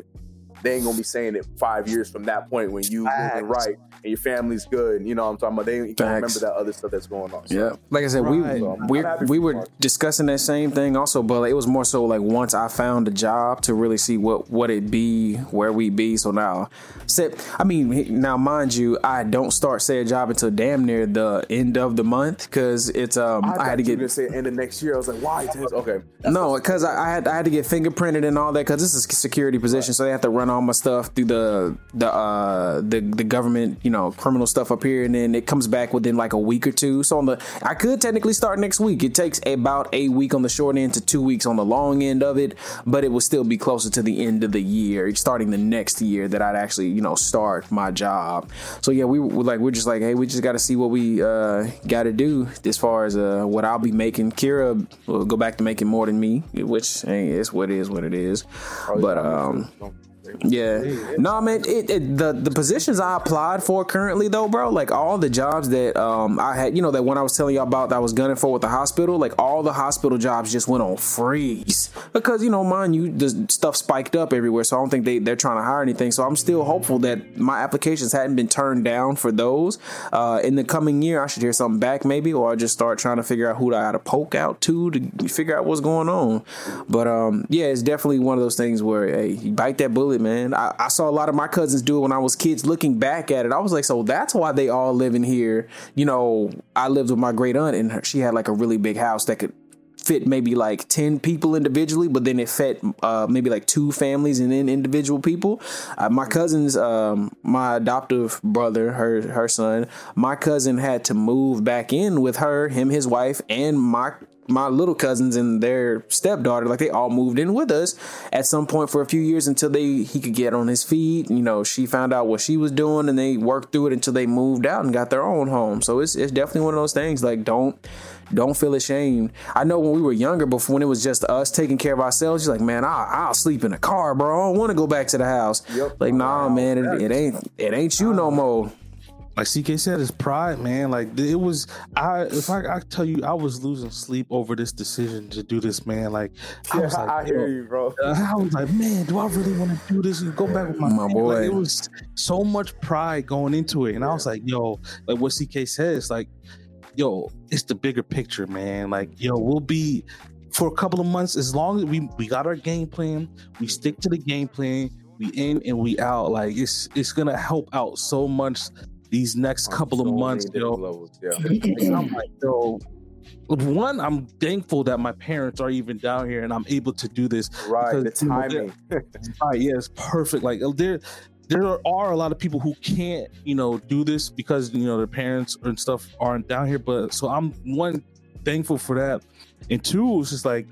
They ain't gonna be saying it five years from that point when you moving right and your family's good. You know what I'm talking about? They can't remember that other stuff that's going on. So. Yeah, like I said, right. we we we were discussing that same thing also, but it was more so like once I found a job to really see what what it be, where we be. So now, set. I mean, now mind you, I don't start say a job until damn near the end of the month because it's um I, I had to get to say end of next year. I was like, why? Okay, no, because I, I, had I had to get fingerprinted and all that because this is a security position, right. so they have to run all my stuff through the the uh the the government you know criminal stuff up here, and then it comes back within like a week or two. So on the I could technically start next week. It takes about a week on the short end to two weeks on the long end of it, but it will still be closer to the end of the year, starting the next year that I'd actually you know start my job. So yeah, we were like we're just like hey, we just got to see what we uh got to do as far as uh what I'll be making. Kira will go back to making more than me, which hey, it's what it is, what it is. But um. Yeah. No, man. It, it, the the positions I applied for currently though, bro, like all the jobs that um I had, you know, that when I was telling y'all about that I was gunning for with the hospital, like all the hospital jobs just went on freeze because you know, mind you, the stuff spiked up everywhere. So I don't think they they're trying to hire anything. So I'm still hopeful that my applications hadn't been turned down for those. Uh, in the coming year, I should hear something back maybe, or I just start trying to figure out who I got to poke out to to figure out what's going on. But um, yeah, it's definitely one of those things where hey, you bite that bullet, man. I, I, saw a lot of my cousins do it when I was kids. Looking back at it, I was like, so that's why they all live in here. You know, I lived with my great aunt, and her, she had like a really big house that could fit maybe like 10 people individually but then it fit uh, maybe like two families and then individual people uh, my cousins um, my adoptive brother her her son my cousin had to move back in with her him his wife and my my little cousins and their stepdaughter, like they all moved in with us at some point for a few years until they he could get on his feet. You know, she found out what she was doing and they worked through it until they moved out and got their own home. So it's it's definitely one of those things. Like don't don't feel ashamed. I know when we were younger, before when it was just us taking care of ourselves, you're like, man, I'll, I'll sleep in a car, bro. I don't want to go back to the house. Yep. Like, nah, man, it, it ain't it ain't you no more like CK said, it's pride, man. Like it was, I if I, I tell you, I was losing sleep over this decision to do this, man. Like I was like, I hear you, bro. I was like, man, do I really want to do this and go back with my, my boy? Like, it was so much pride going into it, and yeah. I was like, yo, like what CK says, like, yo, it's the bigger picture, man. Like, yo, we'll be for a couple of months as long as we we got our game plan, we stick to the game plan we in and we out like it's it's gonna help out so much these next couple so of months, yo. Levels, yeah. I'm like, yo, one, I'm thankful that my parents are even down here and I'm able to do this. Right, because, the timing. You know, right, yeah, it's perfect. Like oh, there, there are a lot of people who can't, you know, do this because you know their parents and stuff aren't down here. But so I'm one thankful for that, and two, it's just like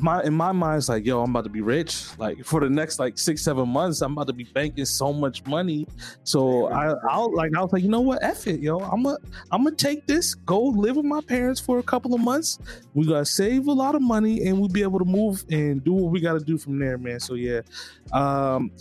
my in my mind it's like yo i'm about to be rich. Like for the next like six seven months i'm about to be banking so much money. So i i'll like i was like you know what? F it yo. I'm gonna i'm gonna take this go live with my parents for a couple of months. We gotta save a lot of money and we'll be able to move and do what we gotta do from there man. So yeah. Um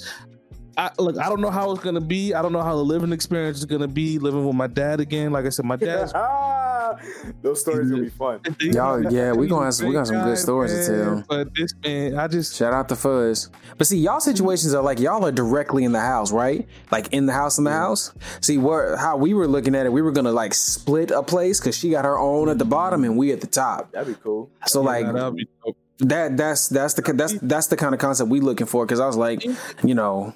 I, look, I don't know how it's gonna be. I don't know how the living experience is gonna be living with my dad again. Like I said, my dad's Those stories gonna be fun. Y'all, yeah, we gonna have some, we got some good stories man, to tell. But this man, I just shout out to Fuzz. But see, y'all situations are like y'all are directly in the house, right? Like in the house, in the house. See, what how we were looking at it, we were gonna like split a place because she got her own at the bottom and we at the top. That'd be cool. So yeah, like. That that's that's the that's that's the kind of concept we looking for because I was like, you know,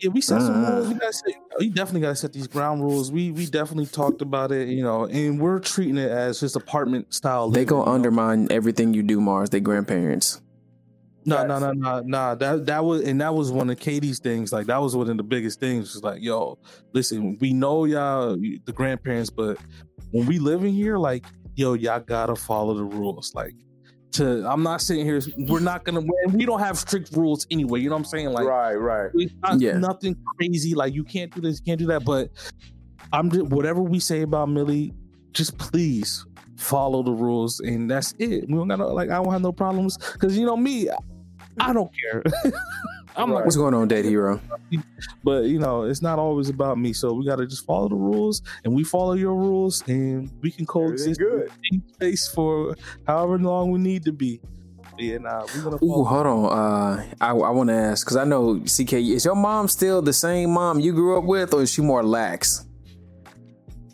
yeah, we set some uh-huh. rules. We got set, we definitely got to set these ground rules. We we definitely talked about it, you know, and we're treating it as just apartment style. They gonna undermine know? everything you do, Mars. They grandparents. No, no, no, no, no. That that was and that was one of Katie's things. Like that was one of the biggest things. Was like, yo, listen, we know y'all the grandparents, but when we live in here, like, yo, y'all gotta follow the rules. Like, to I'm not sitting here. We're not gonna. We don't have strict rules anyway. You know what I'm saying? Like, right, right. Not, yeah. Nothing crazy. Like you can't do this, you can't do that. But I'm just whatever we say about Millie. Just please follow the rules, and that's it. We don't got no, like I don't have no problems because you know me. I don't care. I'm like, what's going on, Dead Hero? But you know, it's not always about me. So we got to just follow the rules, and we follow your rules, and we can coexist good. in space for however long we need to be. Yeah, nah, we gonna. Ooh, hold on. Uh, I I want to ask because I know CK. Is your mom still the same mom you grew up with, or is she more lax?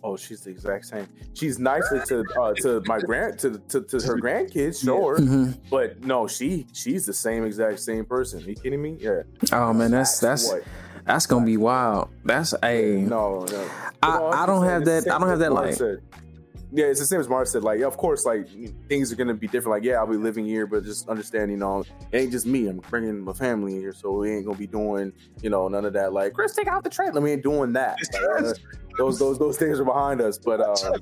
Oh, she's the exact same. She's nicer to uh, to my grand to, to, to her grandkids, sure, mm-hmm. but no, she she's the same exact same person. Are you kidding me? Yeah. Oh man, that's that's. that's that's gonna be wild. That's a no, no. I, I don't have that. I don't have that like. yeah, it's the same as Mark said. Like, of course, like things are gonna be different. Like, yeah, I'll be living here, but just understand, you know, it ain't just me. I'm bringing my family here, so we ain't gonna be doing, you know, none of that. Like, Chris, take out the trailer. We ain't doing that. Like, uh, those those those things are behind us. But uh,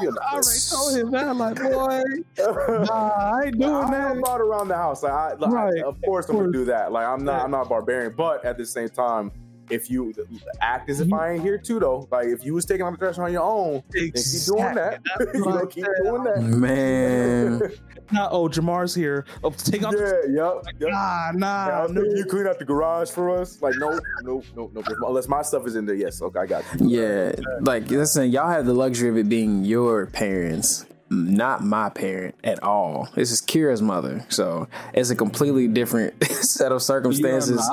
you know, I already told him that, like, boy, nah, I ain't doing that. I'm about around the house. Like, I, like right. I, of course, of I'm gonna do that. Like, I'm not, I'm not barbarian, but at the same time if you act as if I ain't here too, though. Like if you was taking out the trash on your own, exactly. keep doing that. you know, keep doing that. Man. Not oh Jamar's here. Oh, take off. Yeah, yep, oh yep. Nah, nah. no. You clean out the garage for us? Like no, no, no, no. Unless my stuff is in there, yes. Okay, I got you. Yeah, like listen, y'all have the luxury of it being your parents not my parent at all. This is Kira's mother. So it's a completely different set of circumstances.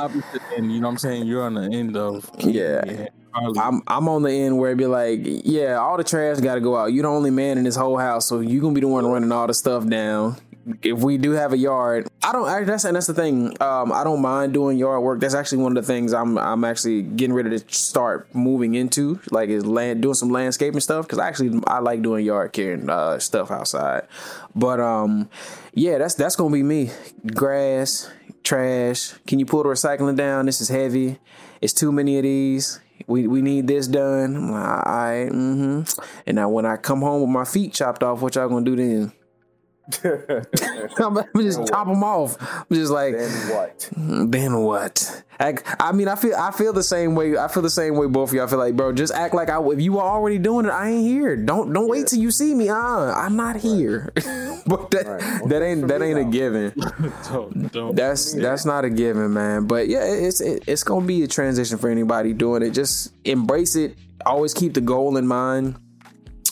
And you know what I'm saying? You're on the end of yeah. yeah. I'm I'm on the end where it'd be like, yeah, all the trash got to go out. You're the only man in this whole house, so you're gonna be the one running all the stuff down if we do have a yard, I don't. I, that's and that's the thing. Um, I don't mind doing yard work. That's actually one of the things I'm I'm actually getting ready to start moving into. Like is land doing some landscaping stuff because actually I like doing yard care and uh, stuff outside. But um, yeah, that's that's gonna be me. Grass, trash. Can you pull the recycling down? This is heavy. It's too many of these we we need this done. Right, mm-hmm. And now when I come home with my feet chopped off, what y'all gonna do then? I'm, just chop them off. I'm just like then what? Then what? I, I, mean, I feel I feel the same way. I feel the same way. Both of y'all feel like, bro, just act like I. If you were already doing it, I ain't here. Don't don't wait till you see me. Uh, I'm not here. Right. but that right. well, that ain't that ain't a given. don't, don't. That's that's not a given, man. But yeah, it's it, it's gonna be a transition for anybody doing it. Just embrace it. Always keep the goal in mind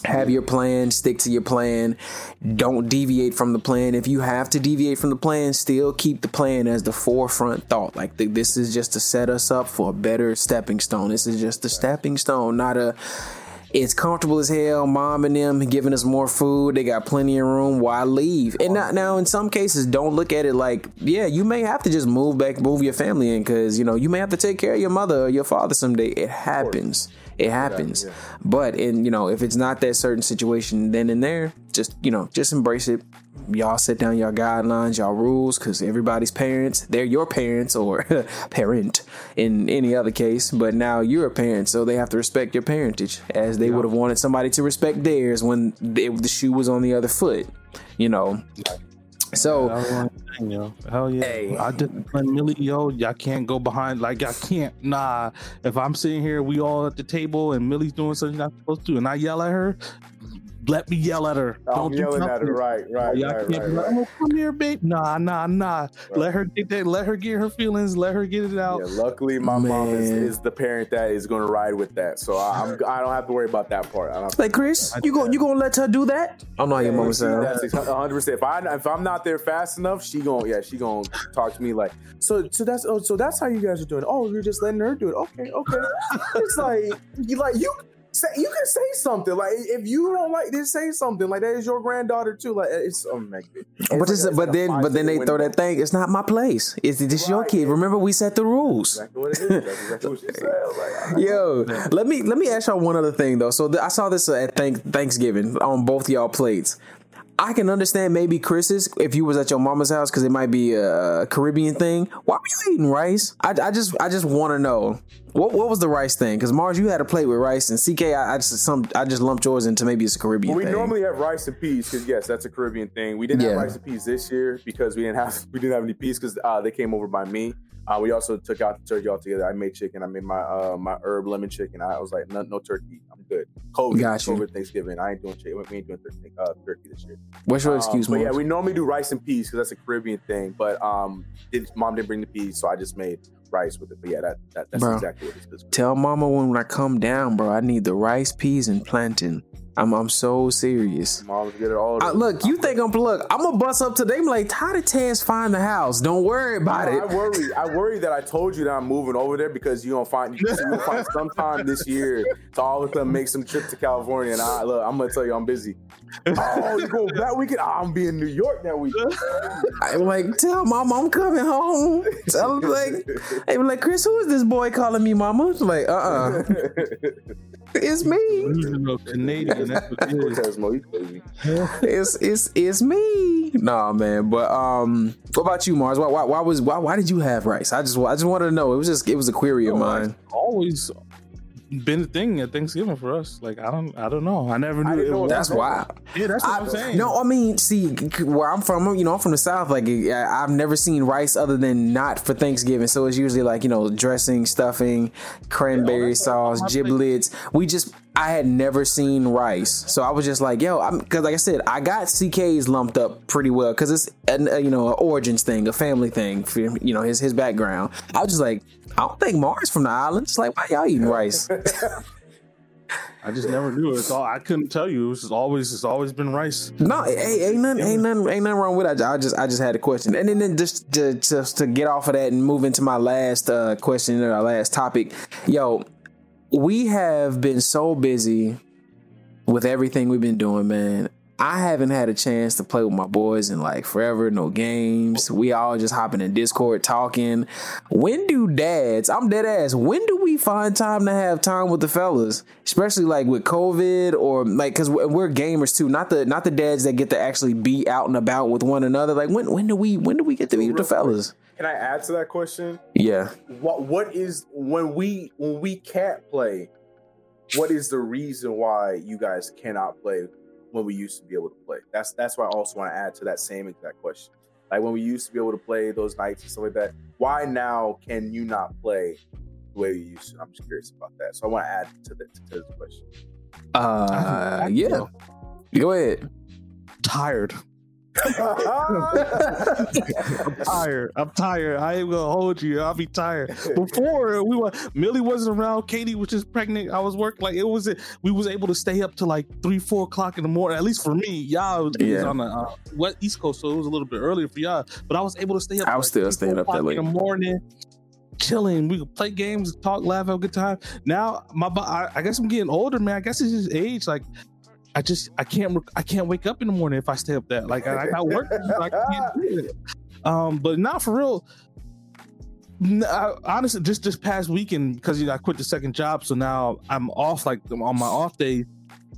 have your plan, stick to your plan. Don't deviate from the plan. If you have to deviate from the plan, still keep the plan as the forefront thought. Like this is just to set us up for a better stepping stone. This is just a stepping stone, not a. It's comfortable as hell. Mom and them giving us more food. They got plenty of room. Why leave? And now, now, in some cases, don't look at it like, yeah, you may have to just move back, move your family in, because you know you may have to take care of your mother or your father someday. It happens. It happens. Yeah, yeah. But in you know, if it's not that certain situation, then and there, just you know, just embrace it. Y'all set down your guidelines, y'all rules, because everybody's parents, they're your parents or parent in any other case. But now you're a parent, so they have to respect your parentage as they yeah. would have wanted somebody to respect theirs when they, the shoe was on the other foot. You know, so, yo. hell yeah. Hey. I discipline Millie, yo. Y'all can't go behind. Like, I can't. Nah. If I'm sitting here, we all at the table, and Millie's doing something not supposed to, and I yell at her, let me yell at her. I'm Don't yelling at her. Right, right, oh, Y'all right, right, right. Oh, come here, babe. Nah, nah, nah. Right. Let her get that. Let her get her feelings. Let her get it out. Yeah, luckily, my Man. mom is, is, the parent that is going to ride with that, so I, I'm I don't have to worry about that part. I don't like Chris, you go you gonna let her do that? I'm not your mom. sounds. That's 100. percent If I if I'm not there fast enough, she going yeah she gonna talk to me like so so that's oh so that's how you guys are doing. Oh, you're just letting her do it. Okay, okay. it's like you like you say you can say something like if you don't like this, say something like that is your granddaughter too. Like eh, it's oh my it's but like, but then but then they throw that thing. It's not my place. It's this right. your kid. Remember we set the rules. Exactly what it is. exactly like, Yo, let me let me ask y'all one other thing though. So th- I saw this uh, at thank- Thanksgiving on both y'all plates. I can understand maybe Chris's if you was at your mama's house because it might be a Caribbean thing. Why were you eating rice? I, I just I just want to know what what was the rice thing? Because Mars, you had a plate with rice, and CK, I, I just some I just lumped yours into maybe it's a Caribbean. Well, we thing. normally have rice and peas because yes, that's a Caribbean thing. We didn't yeah. have rice and peas this year because we didn't have we didn't have any peas because uh, they came over by me. Uh, we also took out the turkey altogether. I made chicken. I made my uh, my herb lemon chicken. I was like, no, no turkey. I'm good. COVID, Got you. COVID Thanksgiving. I ain't doing shit. We ain't doing turkey, uh, turkey this year. What's your Um, excuse, man? yeah, we normally do rice and peas because that's a Caribbean thing. But um, did, mom didn't bring the peas, so I just made rice with it. But yeah, that, that that's Bro. exactly what it is. Tell mama when I come down, bro. I need the rice, peas, and plantain. I'm I'm so serious. Mom's get it all. Uh, look, you think I'm look? I'm gonna bust up today. I'm like, how did Tans find the house? Don't worry about I, it. I worry. I worry that I told you that I'm moving over there because you don't find you will find sometime this year to all of a sudden make some trip to California. And I look, I'm gonna tell you I'm busy. Oh, you go that weekend? Oh, I'm be in New York that week. I'm like, tell mama I'm coming home. I'm like, be like, Chris, who is this boy calling me mama? It's like, uh, uh it's me. Canadian. That's what it is. Cosmo, you crazy. It's it's it's me. Nah, man. But um, what about you, Mars? Why why, why was why why did you have rice? I just I just wanted to know. It was just it was a query of mine. Always been a thing at Thanksgiving for us. Like I don't, I don't know. I never knew. didn't it know was- That's wild. Yeah, that's what I, am saying. No, I mean, see, where I'm from, you know, I'm from the South. Like, I- I've never seen rice other than not for Thanksgiving. So it's usually like, you know, dressing, stuffing, cranberry sauce, giblets. We just, I had never seen rice. So I was just like, yo, I'm, cause like I said, I got CK's lumped up pretty well because it's, an, uh, you know, an origins thing, a family thing for, you know, his, his background. I was just like, I don't think Mars from the islands. Like, why y'all eating rice? I just never knew it. It's all I couldn't tell you. It was just always, it's always been rice. No, ain't, ain't nothing, ain't nothing, ain't nothing wrong with it. I just, I just had a question, and then, then just to, just to get off of that and move into my last uh, question or our last topic, yo, we have been so busy with everything we've been doing, man. I haven't had a chance to play with my boys in like forever, no games. We all just hopping in Discord talking. When do dads, I'm dead ass, when do we find time to have time with the fellas? Especially like with COVID or like cause we're gamers too, not the not the dads that get to actually be out and about with one another. Like when when do we when do we get to be with the fellas? Can I add to that question? Yeah. What what is when we when we can't play? What is the reason why you guys cannot play when we used to be able to play? That's that's why I also want to add to that same exact question. Like when we used to be able to play those nights and stuff like that. Why now can you not play the way you used to? I'm just curious about that. So I want to add to the to this question. Uh yeah. Go ahead. Tired. I'm tired. I'm tired. I ain't gonna hold you. I'll be tired. Before we were Millie wasn't around. Katie was just pregnant. I was working like it was. We was able to stay up to like three, four o'clock in the morning. At least for me, y'all was Yeah. on the uh, west East Coast, so it was a little bit earlier for y'all. But I was able to stay up. I was like, still staying up that late. in the morning. Chilling, we could play games, talk, laugh, have a good time. Now, my, I, I guess I'm getting older, man. I guess it's just age. Like, I just I can't I can't wake up in the morning if I stay up that like I, I got work I can't do it. Um, but not for real. I- honestly, just this past weekend because you know, I quit the second job, so now I'm off like on my off day.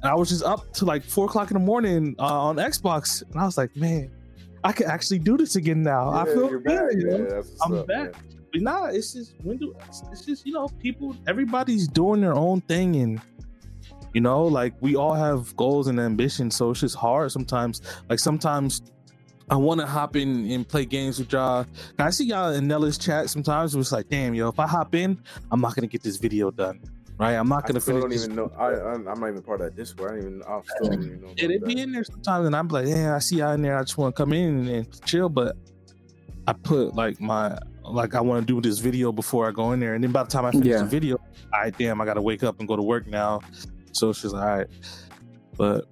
And I was just up to like four o'clock in the morning uh, on Xbox, and I was like, man, I can actually do this again now. I feel good. back. you know? Yeah, I'm up, back. man. But nah, it's just when do it's just you know people everybody's doing their own thing and you know like we all have goals and ambitions so it's just hard sometimes like sometimes I want to hop in and play games with y'all. And I see y'all in Nella's chat sometimes. It was like, damn, yo, if I hop in, I'm not gonna get this video done, right? I'm not gonna still finish. don't this even know. I, I'm I'm not even part of that Discord. I don't even. I still don't even know. Yeah, they about be in there sometimes, and I'm like, yeah, I see y'all in there. I just want to come in and, and chill, but I put like my like I want to do this video before I go in there, and then by the time I finish Yeah. the video, I damn, I got to wake up and go to work now. So it's just all right, but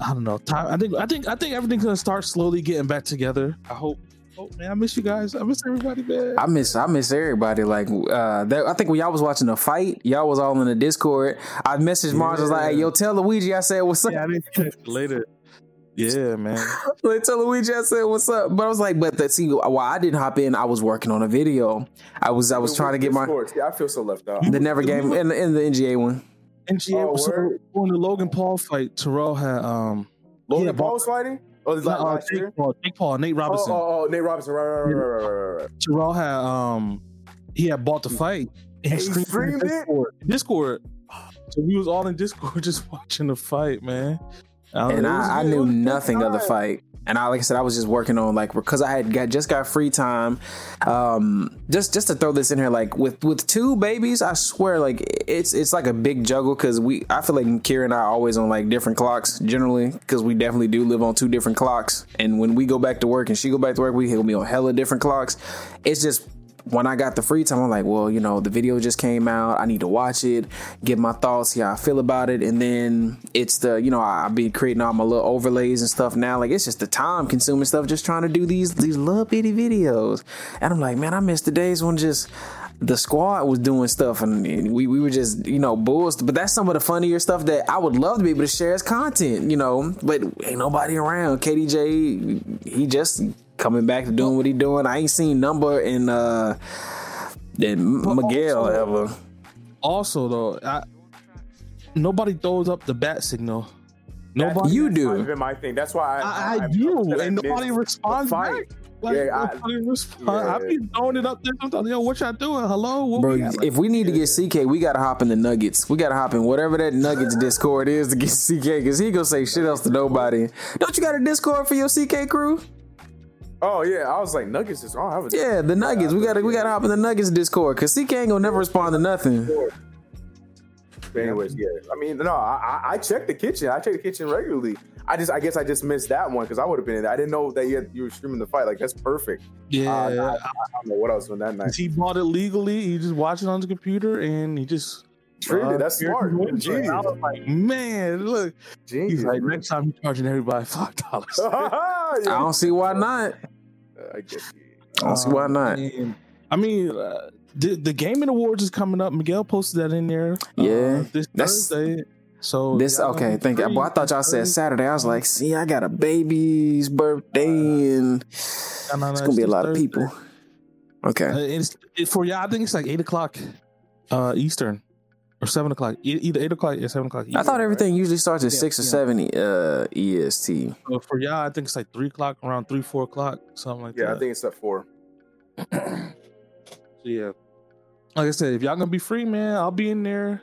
I don't know. Time. I think. I think. I think everything's gonna start slowly getting back together. I hope. Oh man, I miss you guys. I miss everybody, man. I miss I miss everybody. Like uh that, I think when y'all was watching the fight, y'all was all in the Discord. I messaged Mars I was like, hey, yo, tell Luigi I said what's up. yeah, I didn't catch later. Yeah, man. like tell Luigi I said what's up. But I was like, but that see while I didn't hop in, I was working on a video. I was I was trying to get my Discord. Yeah, I feel so left out. the never game in the in the NGA one. NGA Oh, so word? on the Logan Paul fight, Terrell had um Logan yeah, Paul was fighting. Oh, this like uh, last Jake year. Paul, Jake Paul, Nate Oh, Robinson. oh, oh, Nate Robinson. Right, right, right, right, right, right, right. Terrell had um he had bought the fight and He streamed streamed in it? Discord. Discord. So we was all in Discord just watching the fight, man. I And know, I, I knew was a good nothing of the fight. And I like I said, I was just working on like because I had got just got free time. Um, just just to throw this in here, like with with two babies, I swear, like it's it's like a big juggle because we I feel like Kira and I are always on like different clocks generally because we definitely do live on two different clocks. And when we go back to work and she go back to work, we will be on hella different clocks. It's just when I got the free time, I'm like, well, you know, the video just came out. I need to watch it, get my thoughts, see how I feel about it. And then it's the, you know, I, have been creating all my little overlays and stuff now. Like it's just the time consuming stuff, just trying to do these these little bitty videos. And I'm like, man, I miss the days when just the squad was doing stuff and we, we were just, you know, bulls. But that's some of the funnier stuff that I would love to be able to share as content, you know. But ain't nobody around. KDJ, he just coming back to doing what he doing. I ain't seen number in uh than Miguel also, ever. Also though, I, nobody throws up the bat signal. Nobody. you do. Been my thing. That's why I, I, I do, and nobody responds back. Like, yeah, I, respond. Yeah. I be throwing it up there sometimes. Yo, what y'all doing? Hello, what bro. We like, if we need to get CK, we gotta hop in the Nuggets. We gotta hop in whatever that Nuggets Discord is to get CK, because he gonna say shit else to nobody. Don't you got a Discord for your CK crew? Oh yeah, I was like Nuggets is wrong. Oh, yeah, the Nuggets. We gotta we gotta hop in the Nuggets Discord because CK ain't gonna never respond to nothing. But anyways, yeah. I mean, no, I, I check the kitchen. I check the kitchen regularly. I just, I guess, I just missed that one because I would have been in there. I didn't know that you, had, you were streaming the fight. Like that's perfect. Yeah, uh, I, I, don't know what else on that night. He bought it legally. He just watched it on the computer and he just Traded. Uh, that's smart. Genius. I was like, man, look. Genius. He's like, next time he's charging everybody five dollars. I don't see why not. I guess. I don't see why not. I mean, uh, the, the gaming awards is coming up. Miguel posted that in there. Yeah, Uh, yeah, this That's, Thursday. So this okay. Thank you. Well, I thought y'all said Saturday. I was like, see, I got a baby's birthday, and no, no, no, it's gonna be a lot Thursday. of people. Okay, uh, it's it, for y'all. I think it's like eight o'clock uh, Eastern or seven o'clock, either eight o'clock or seven o'clock. I thought everything right? usually starts at yeah, six or yeah. seven uh, EST. So for y'all, I think it's like three o'clock, around three, four o'clock, something like yeah, that. Yeah, I think it's at four. so yeah, like I said, if y'all gonna be free, man, I'll be in there.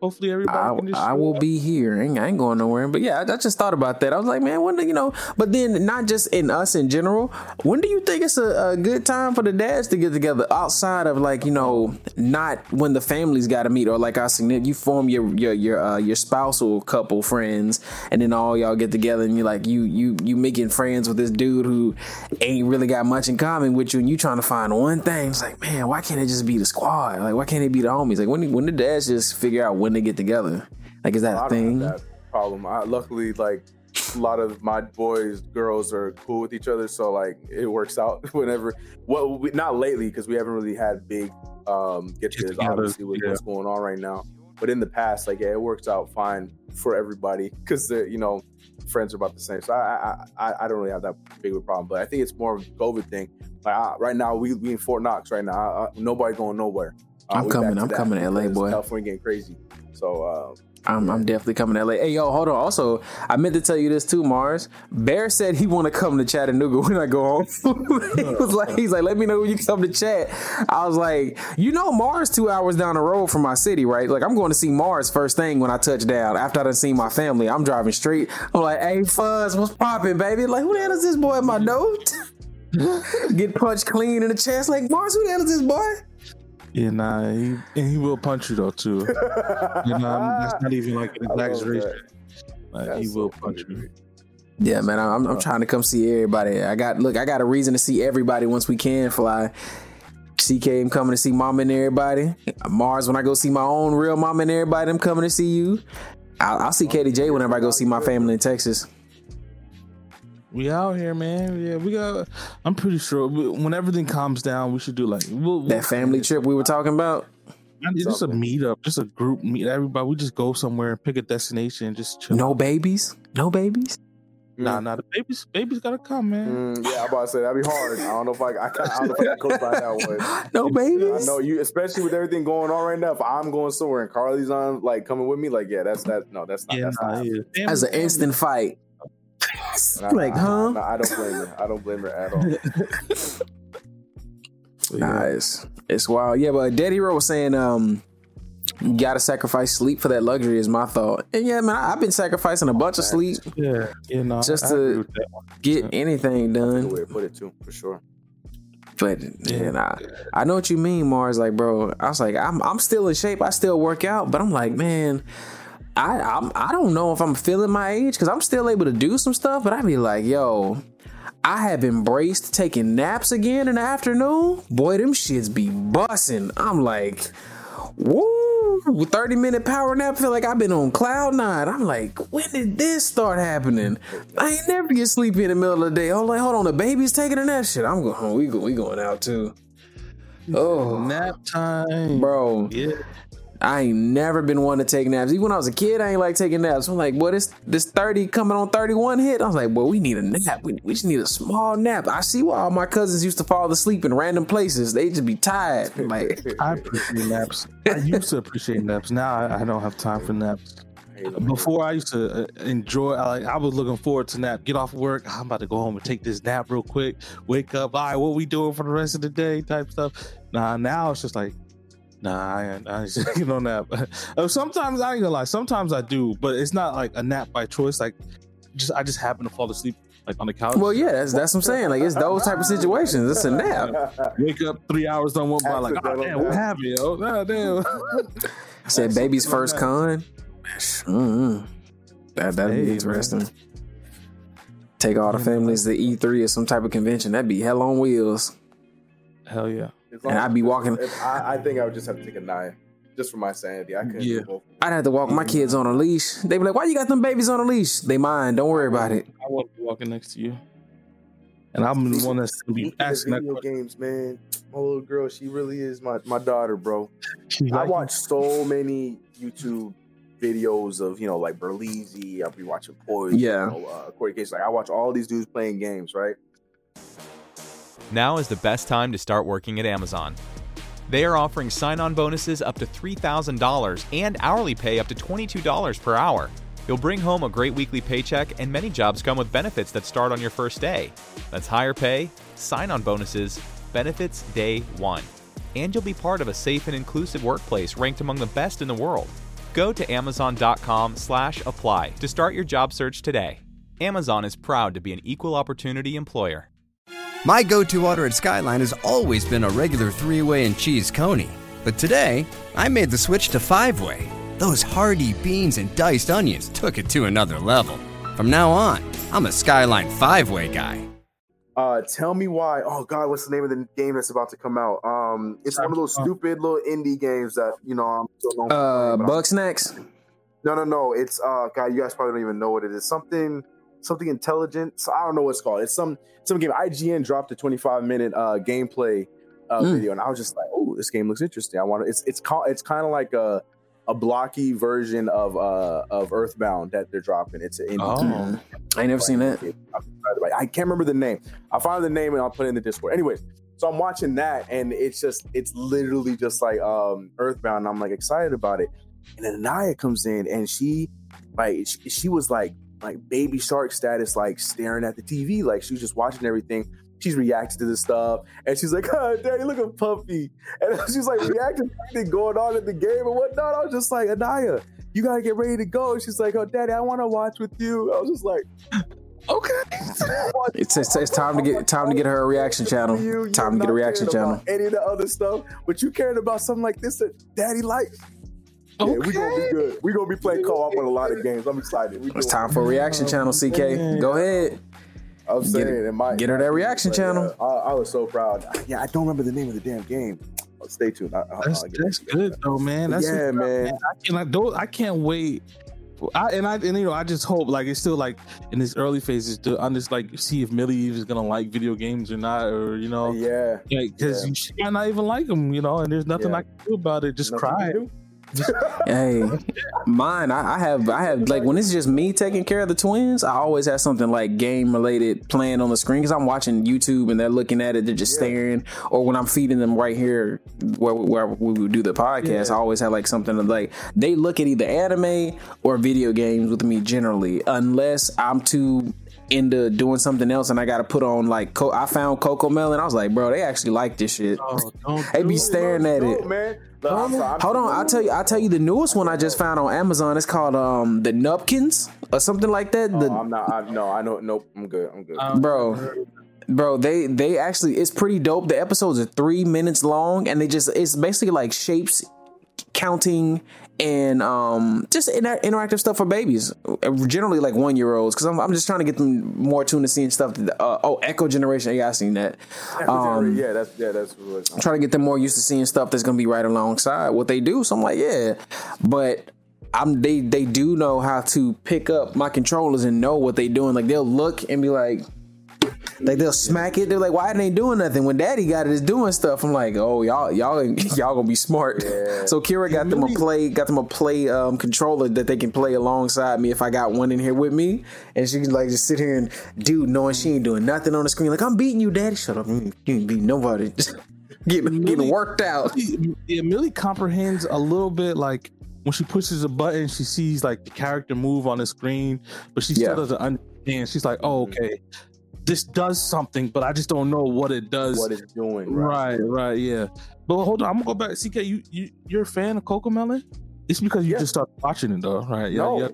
Hopefully everybody I, I will be here. I ain't, I ain't, going nowhere. But yeah, I, I, just thought about that. I was like, man, when do you know? But then not just in us in general. When do you think it's a, a good time for the dads to get together outside of like you know not when the families got to meet or like I significant you form your your your uh, your spousal couple friends and then all y'all get together and you like you you you making friends with this dude who ain't really got much in common with you and you trying to find one thing. It's like man, why can't it just be the squad? Like why can't it be the homies? Like when when the dads just figure out when when they get together? Like, is that a thing? That problem. I, luckily, like a lot of my boys, girls are cool with each other, so like it works out whenever. Well, we, not lately because we haven't really had big um, get togethers, obviously, with yeah. what's going on right now. But in the past, like yeah, it works out fine for everybody because you know friends are about the same. So I, I I don't really have that big of a problem. But I think it's more of a COVID thing. Like I, right now, we we in Fort Knox right now. I, nobody going nowhere. Uh, I'm coming. I'm coming to LA, boy. California getting crazy. So uh, I'm, I'm definitely coming to LA. Hey, yo, hold on. Also, I meant to tell you this too, Mars. Bear said he want to come to Chattanooga when I go home. he was like, he's like, let me know when you come to chat. I was like, you know, Mars two hours down the road from my city, right? Like, I'm going to see Mars first thing when I touch down. After I done seen my family, I'm driving straight. I'm like, hey, Fuzz, what's popping, baby? Like, who the hell is this boy in my note? Get punched clean in the chest. Like, Mars, who the hell is this boy? Yeah, nah, he, and he will punch you though too. you know, that's not even like an exaggeration. Like, he will so punch you. Yeah, man, I'm, I'm uh, trying to come see everybody. I got look, I got a reason to see everybody once we can fly. CK, I'm coming to see mom and everybody. Mars, when I go see my own real mom and everybody, I'm coming to see you. I'll, I'll see KDJ whenever I go see my family in Texas. We out here, man. Yeah, we got. I'm pretty sure when everything calms down, we should do like we'll, that family trip we were talking about. just a meetup, just a group meet. Everybody, we just go somewhere and pick a destination and just chill. No babies, no babies. Nah, nah, the babies, babies gotta come, man. Mm, yeah, I'm about to say that'd be hard. I don't know if I, I, I don't know if I can by that one. no babies. I know you, especially with everything going on right now. If I'm going somewhere and Carly's on, like coming with me, like yeah, that's that. No, that's not. Yeah, that's nah, not. Yeah. As an instant fight. Like, huh? I don't blame her. I don't blame her at all. nice. It's wild. Yeah, but Dead Hero was saying, um, You gotta sacrifice sleep for that luxury, is my thought. And yeah, man, I've been sacrificing a bunch of sleep. Yeah, you know, just to get anything done. Way to put it too, for sure. But yeah, nah, I know what you mean, Mars. Like, bro, I was like, I'm I'm still in shape. I still work out, but I'm like, man, I I'm, I don't know if I'm feeling my age because I'm still able to do some stuff. But I'd be like, yo, I have embraced taking naps again in the afternoon. Boy, them shits be bussing. I'm like, woo, 30 minute power nap. feel like I've been on cloud nine. I'm like, when did this start happening? I ain't never get sleepy in the middle of the day. I'm like, hold on, the baby's taking a nap. Shit, I'm going. We go. We going out too. Oh, nap time, bro. Yeah. I ain't never been one to take naps. Even when I was a kid, I ain't like taking naps. I'm like, what is this 30 coming on 31 hit? I was like, well, we need a nap. We, we just need a small nap. I see why all my cousins used to fall asleep in random places. They just be tired. Like I appreciate naps. I used to appreciate naps. Now I, I don't have time for naps. Before I used to uh, enjoy, like I was looking forward to nap. Get off work. I'm about to go home and take this nap real quick. Wake up. All right, what we doing for the rest of the day? Type stuff. Nah, now it's just like Nah, I ain't, I ain't you know nap. sometimes I ain't gonna lie. Sometimes I do, but it's not like a nap by choice. Like, just I just happen to fall asleep like on the couch. Well, yeah, that's that's what I'm saying. Like it's those type of situations. It's a nap. Wake up three hours don't went by. Like, oh damn, what happened? Oh nah, damn. I said baby's first con. Mm-hmm. That that'd hey, be interesting. Man. Take all the families to E3 or some type of convention. That'd be hell on wheels. Hell yeah and I'd be walking. I, I, think I would just have to take a nine, just for my sanity. I couldn't. Yeah. I'd have to walk my kids on a leash. They'd be like, "Why you got them babies on a leash?" They mind. Don't worry about it. I won't be walking next to you. And I'm the one that's gonna be asking video that games, man. My little girl, she really is my, my daughter, bro. I watch so many YouTube videos of you know like Berleezy. I'll be watching Poise. Yeah. You know, uh, Corey Case. Like I watch all these dudes playing games, right? Now is the best time to start working at Amazon. They are offering sign on bonuses up to $3,000 and hourly pay up to $22 per hour. You'll bring home a great weekly paycheck, and many jobs come with benefits that start on your first day. That's higher pay, sign on bonuses, benefits day one. And you'll be part of a safe and inclusive workplace ranked among the best in the world. Go to Amazon.com slash apply to start your job search today. Amazon is proud to be an equal opportunity employer. My go to order at Skyline has always been a regular three way and cheese coney. But today, I made the switch to five way. Those hearty beans and diced onions took it to another level. From now on, I'm a Skyline five way guy. Uh, tell me why. Oh God, what's the name of the game that's about to come out? Um, it's one of those stupid little indie games that you know I'm so known Uh, Bugsnax. No, no, no. It's uh, God, you guys probably don't even know what it is. Something something intelligent. So I don't know what it's called. It's some some game. IGN dropped a 25 minute uh, gameplay uh, mm. video, and I was just like, "Oh, this game looks interesting. I want to." It's it's called. It's kind of like a a blocky version of uh of Earthbound that they're dropping. It's an. Oh, game. I ain't never seen that. I can't remember the name. I'll find the name and I'll put it in the Discord. Anyways, so I'm watching that, and it's just it's literally just like um Earthbound. And I'm like excited about it, and then Naya comes in, and she like she, she was like like baby shark status, like staring at the TV, like she was just watching everything. She's reacting to this stuff, and she's like, oh, "Daddy, look at Puffy," and she's like reacting to everything going on in the game and whatnot. I was just like, "Anaya, you gotta get ready to go." She's like, "Oh, Daddy, I want to watch with you." I was just like, "Okay." it's, it's, it's time to get time to get her a reaction channel. You, time to get a reaction channel. Any of the other stuff, but you caring about something like this that Daddy likes. Okay. Yeah, we're gonna be good. We're gonna be playing co-op on a lot of games. I'm excited. it's time for reaction oh, channel, CK. Go ahead. I'm saying get, it might, get her that reaction channel. Uh, I, I, was so proud. Yeah, I don't remember the name of the damn game. Oh, stay tuned. I, that's, that's good though, man. That's yeah, man. I can I don't I can't wait. I and I and you know I just hope like it's still like in this early phases to just like see if Millie is gonna like video games or not or you know yeah because yeah. she might not even like them you know and there's nothing yeah. I can do about it just nothing cry hey, mine. I, I, have. I have like when it's just me taking care of the twins. I always have something like game related playing on the screen because I'm watching YouTube and they're looking at it. They're just yeah. staring. Or when I'm feeding them right here where, where we would do the podcast, yeah. I always have like something to, like they look at either anime or video games with me generally, unless I'm too into doing something else and I got to put on like Co- I found Coco Melon. I was like, bro, they actually like this shit. Oh, they be staring at it, man. Hold on, I'll tell you. I'll tell you the newest one I just found on Amazon. It's called um the Nupkins or something like that. Oh, I'm not. I, no, I know. Nope. I'm good. I'm good. Um, bro bro they they actually it's pretty dope the episodes are three minutes long and they just it's basically like shapes counting and um just inter- interactive stuff for babies generally like one year olds because I'm, I'm just trying to get them more tuned to seeing stuff that, uh, oh echo generation yeah i seen that um, yeah, that's yeah, that's what. I'm trying to get them more used to seeing stuff that's gonna be right alongside what they do. So I'm like, yeah, but I'm they they do know how to pick up my controllers and know what they're doing. Like they'll look and be like. Like they'll smack it. They're like, "Why ain't they doing nothing when Daddy got it? Is doing stuff." I'm like, "Oh, y'all, y'all, y'all gonna be smart." So Kira got them a play, got them a play um, controller that they can play alongside me if I got one in here with me, and she can like just sit here and do knowing she ain't doing nothing on the screen. Like I'm beating you, Daddy. Shut up, you ain't beating nobody. Just getting getting worked out. Yeah, Millie comprehends a little bit like when she pushes a button, she sees like the character move on the screen, but she still Yeah. doesn't understand. She's like, "Oh, okay, this does something, but I just don't know what it does." What it's doing, right, right, yeah. But hold on, I'm gonna go back. CK, you you you're a fan of Coco Melon? It's because you Yeah. just started watching it, though, right? Yeah, No. yeah.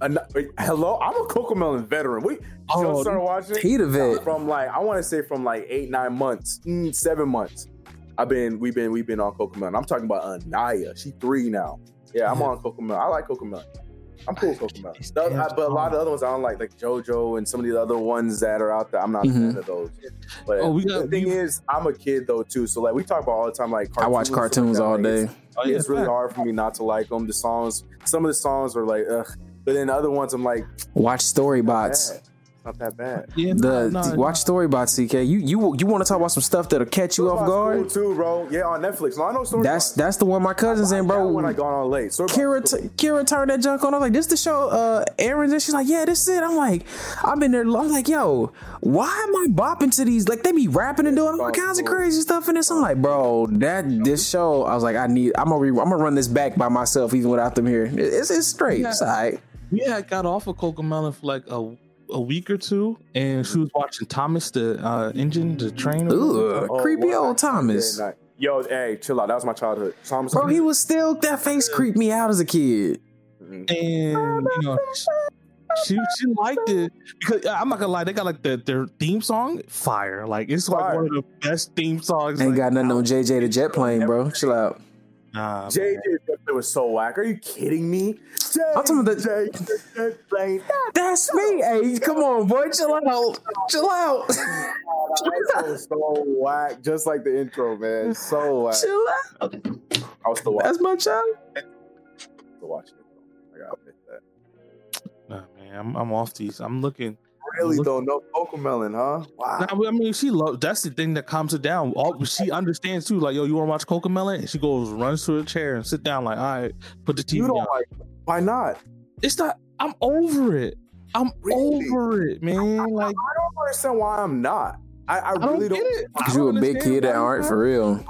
An- hello, I'm a Coco Melon veteran. We Oh, just started watching. he the vet. from like I want to say from like eight nine months, mm, seven months. I've been we've been we've been on Coco Melon. I'm talking about Anaya. She three now. Yeah, I'm on Coco Melon. I like Coco Melon. I'm cool with Coco Melon. These The- I- but a lot of the other ones I don't like, like JoJo and some of the other ones that are out there. I'm not a fan mm-hmm. of those. But Oh, we the thing we- is, I'm a kid though too. So like we talk about all the time, like I watch and like cartoons that. all Like, day. It's, Oh, yeah, it's really hard for me not to like them. The songs, some of the songs are like, ugh. But then the other ones, I'm like, Watch Storybots. Bad. It's not that bad. Yeah, The no, no, watch Storybots, CK. You you you want to talk about some stuff that'll catch you off guard? cool too, bro. Yeah, on Netflix. No, I know Storybots. That's that's the one my cousins in, bro. When I got on late, Storybots Kira, cool. t- Kira turned that junk on. I was like, "This the show." Uh, Aaron's and she's like, "Yeah, this is it." I'm like, "I've been there." I'm like, "Yo, why am I bopping to these? Like, they be rapping and doing all kinds of crazy stuff in this." I'm like, "Bro, that this show." I was like, "I need. I'm gonna re- I'm gonna run this back by myself, even without them here. It's it's straight. It's all right." Yeah, I got off of Coco Melon for like a, a week or two, and she was watching Thomas the uh, engine, the train. or whatever. Ugh, Oh, creepy what? old Thomas. Yeah, nah. Yo, hey, chill out. That was my childhood. Thomas, Bro, he was still that face creeped me out as a kid. Mhm. and you know she she liked it because I'm not gonna lie, they got like the, their theme song fire. Like it's like one of the best theme songs. Ain't like, got nothing on JJ the Jet Plane, bro. Chill out. Nah, JJ it was so whack. Are you kidding me? I'm talking about the- JJ playing. That's me. Hey, come on, boy. Chill out. Chill out. That was so whack. Just like the intro, man. So whack. Chill out. I was still watching. That's my child. Still watching I gotta admit that. nah, man, I'm, I'm off these. I'm looking. Really though, no Coco Melon, huh? Wow. Nah, I mean, she loves. That's the thing that calms her down. All, she understands too. Like, yo, you want to watch Coco Melon? And she goes, runs to a chair and sit down. Like, all right, put the TV You don't on. like why not? It's not. I'm over it. I'm Really? over it, man. Like, I don't understand why I'm not. I, I I don't really don't. it. Because you a big kid at heart, art you for real.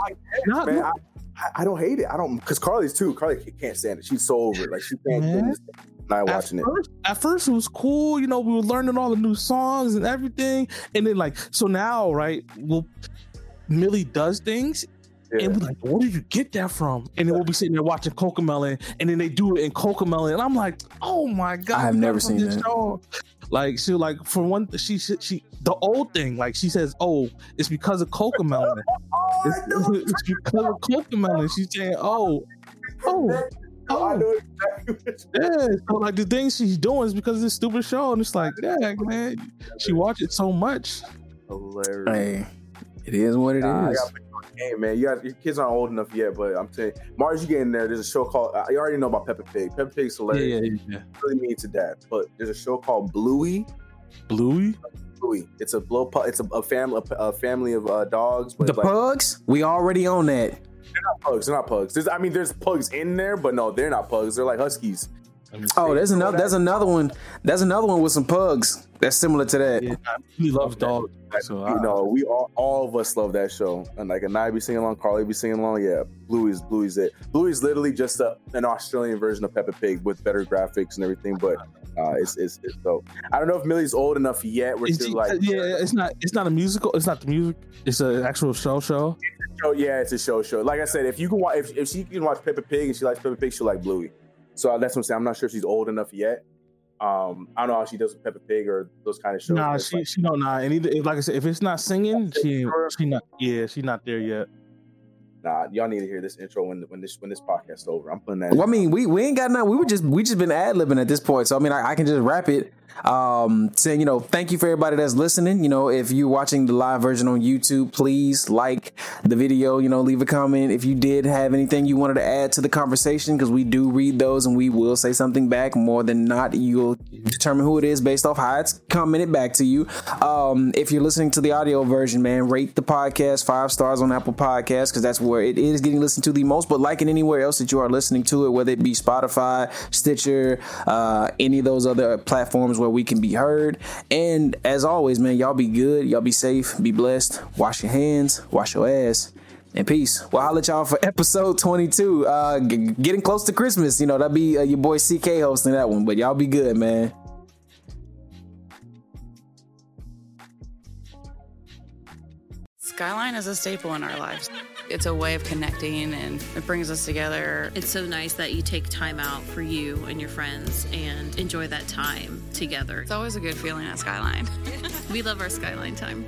Not, man. I, I, don't hate it. I don't because Carly's too. Carly can't stand it. She's so over it. Like she can't this. Not at watching it. at first it was cool, you know, we were learning all the new songs and everything. And then like so now, right, well Millie does things Yeah. and we're like, where did you get that from? And then we'll be sitting there watching Cocomelon, and then they do it in Cocomelon, and I'm like, oh my god, I have never seen this that. show. Like she like for one, she she, she the old thing, like she says, oh, it's because of Cocomelon. Oh, It's, it's because of Cocomelon. She's saying, oh, oh, oh. I oh. know exactly Yeah, so like the thing she's doing is because of this stupid show, and it's like, yeah, man, she watched it so much. Hilarious. Hey, it is what it is. Nah, I gotta put you on game, man. You got your kids aren't old enough yet, but I'm telling you, Mars, you get in there. There's a show called. Uh, you already know about Peppa Pig. Peppa Pig's hilarious. yeah, yeah. Really mean to that, but there's a show called Bluey. Bluey. Bluey. It's a blow. pu- It's a, a family. A, a family of uh, dogs. But the like, pugs, we already own that. they're not pugs. They're not pugs. There's, I mean, there's pugs in there, but no, they're not pugs. They're like huskies. Oh, there's another. There's another one. There's another one with some pugs that's similar to that. Yeah, I really love dogs. So you I, know, we all, all of us love that show. And like, and I be singing along, Carly be singing along. Yeah, Bluey's Bluey's it. Bluey's literally just a, an Australian version of Peppa Pig with better graphics and everything. But uh, it's it's it's dope. I don't know if Millie's old enough yet. We're still like, yeah, it's not. It's not a musical. It's not the music. It's an actual show. Show. show. Yeah, it's a show. Show. Like I said, if you can watch, if, if she can watch Peppa Pig and she likes Peppa Pig, she'll like Bluey. So that's what I'm saying. I'm not sure if she's old enough yet. Um, I don't know how she does with Peppa Pig or those kind of shows. Nah, she like, she don't know. And either like I said, if it's not singing, she she not. Yeah, she not there yet. Nah, y'all need to hear this intro when when this when this podcast over. I'm putting that. Well, I mean, we we ain't got nothing. We were just we just been ad libbing at this point. So I mean, I, I can just wrap it um, saying, you know, thank you for everybody that's listening. You know, if you're watching the live version on YouTube, please like the video, you know, leave a comment. If you did have anything you wanted to add to the conversation, because we do read those and we will say something back. More than not, you'll determine who it is based off how it's commented back to you. Um, if you're listening to the audio version, man, rate the podcast five stars on Apple Podcasts, because that's where it is getting listened to the most. But like in anywhere else that you are listening to it, whether it be Spotify, Stitcher, uh, any of those other platforms where we can be heard. And as always, man, y'all be good, y'all be safe, be blessed, wash your hands, wash your ass. And peace. Well, I'll let y'all for episode 22. Uh, g- getting close to Christmas. You know, that'll be uh, your boy CK hosting that one. But y'all be good, man. Skyline is a staple in our lives. It's a way of connecting and it brings us together. It's so nice that you take time out for you and your friends and enjoy that time together. It's always a good feeling at Skyline. we love our Skyline time.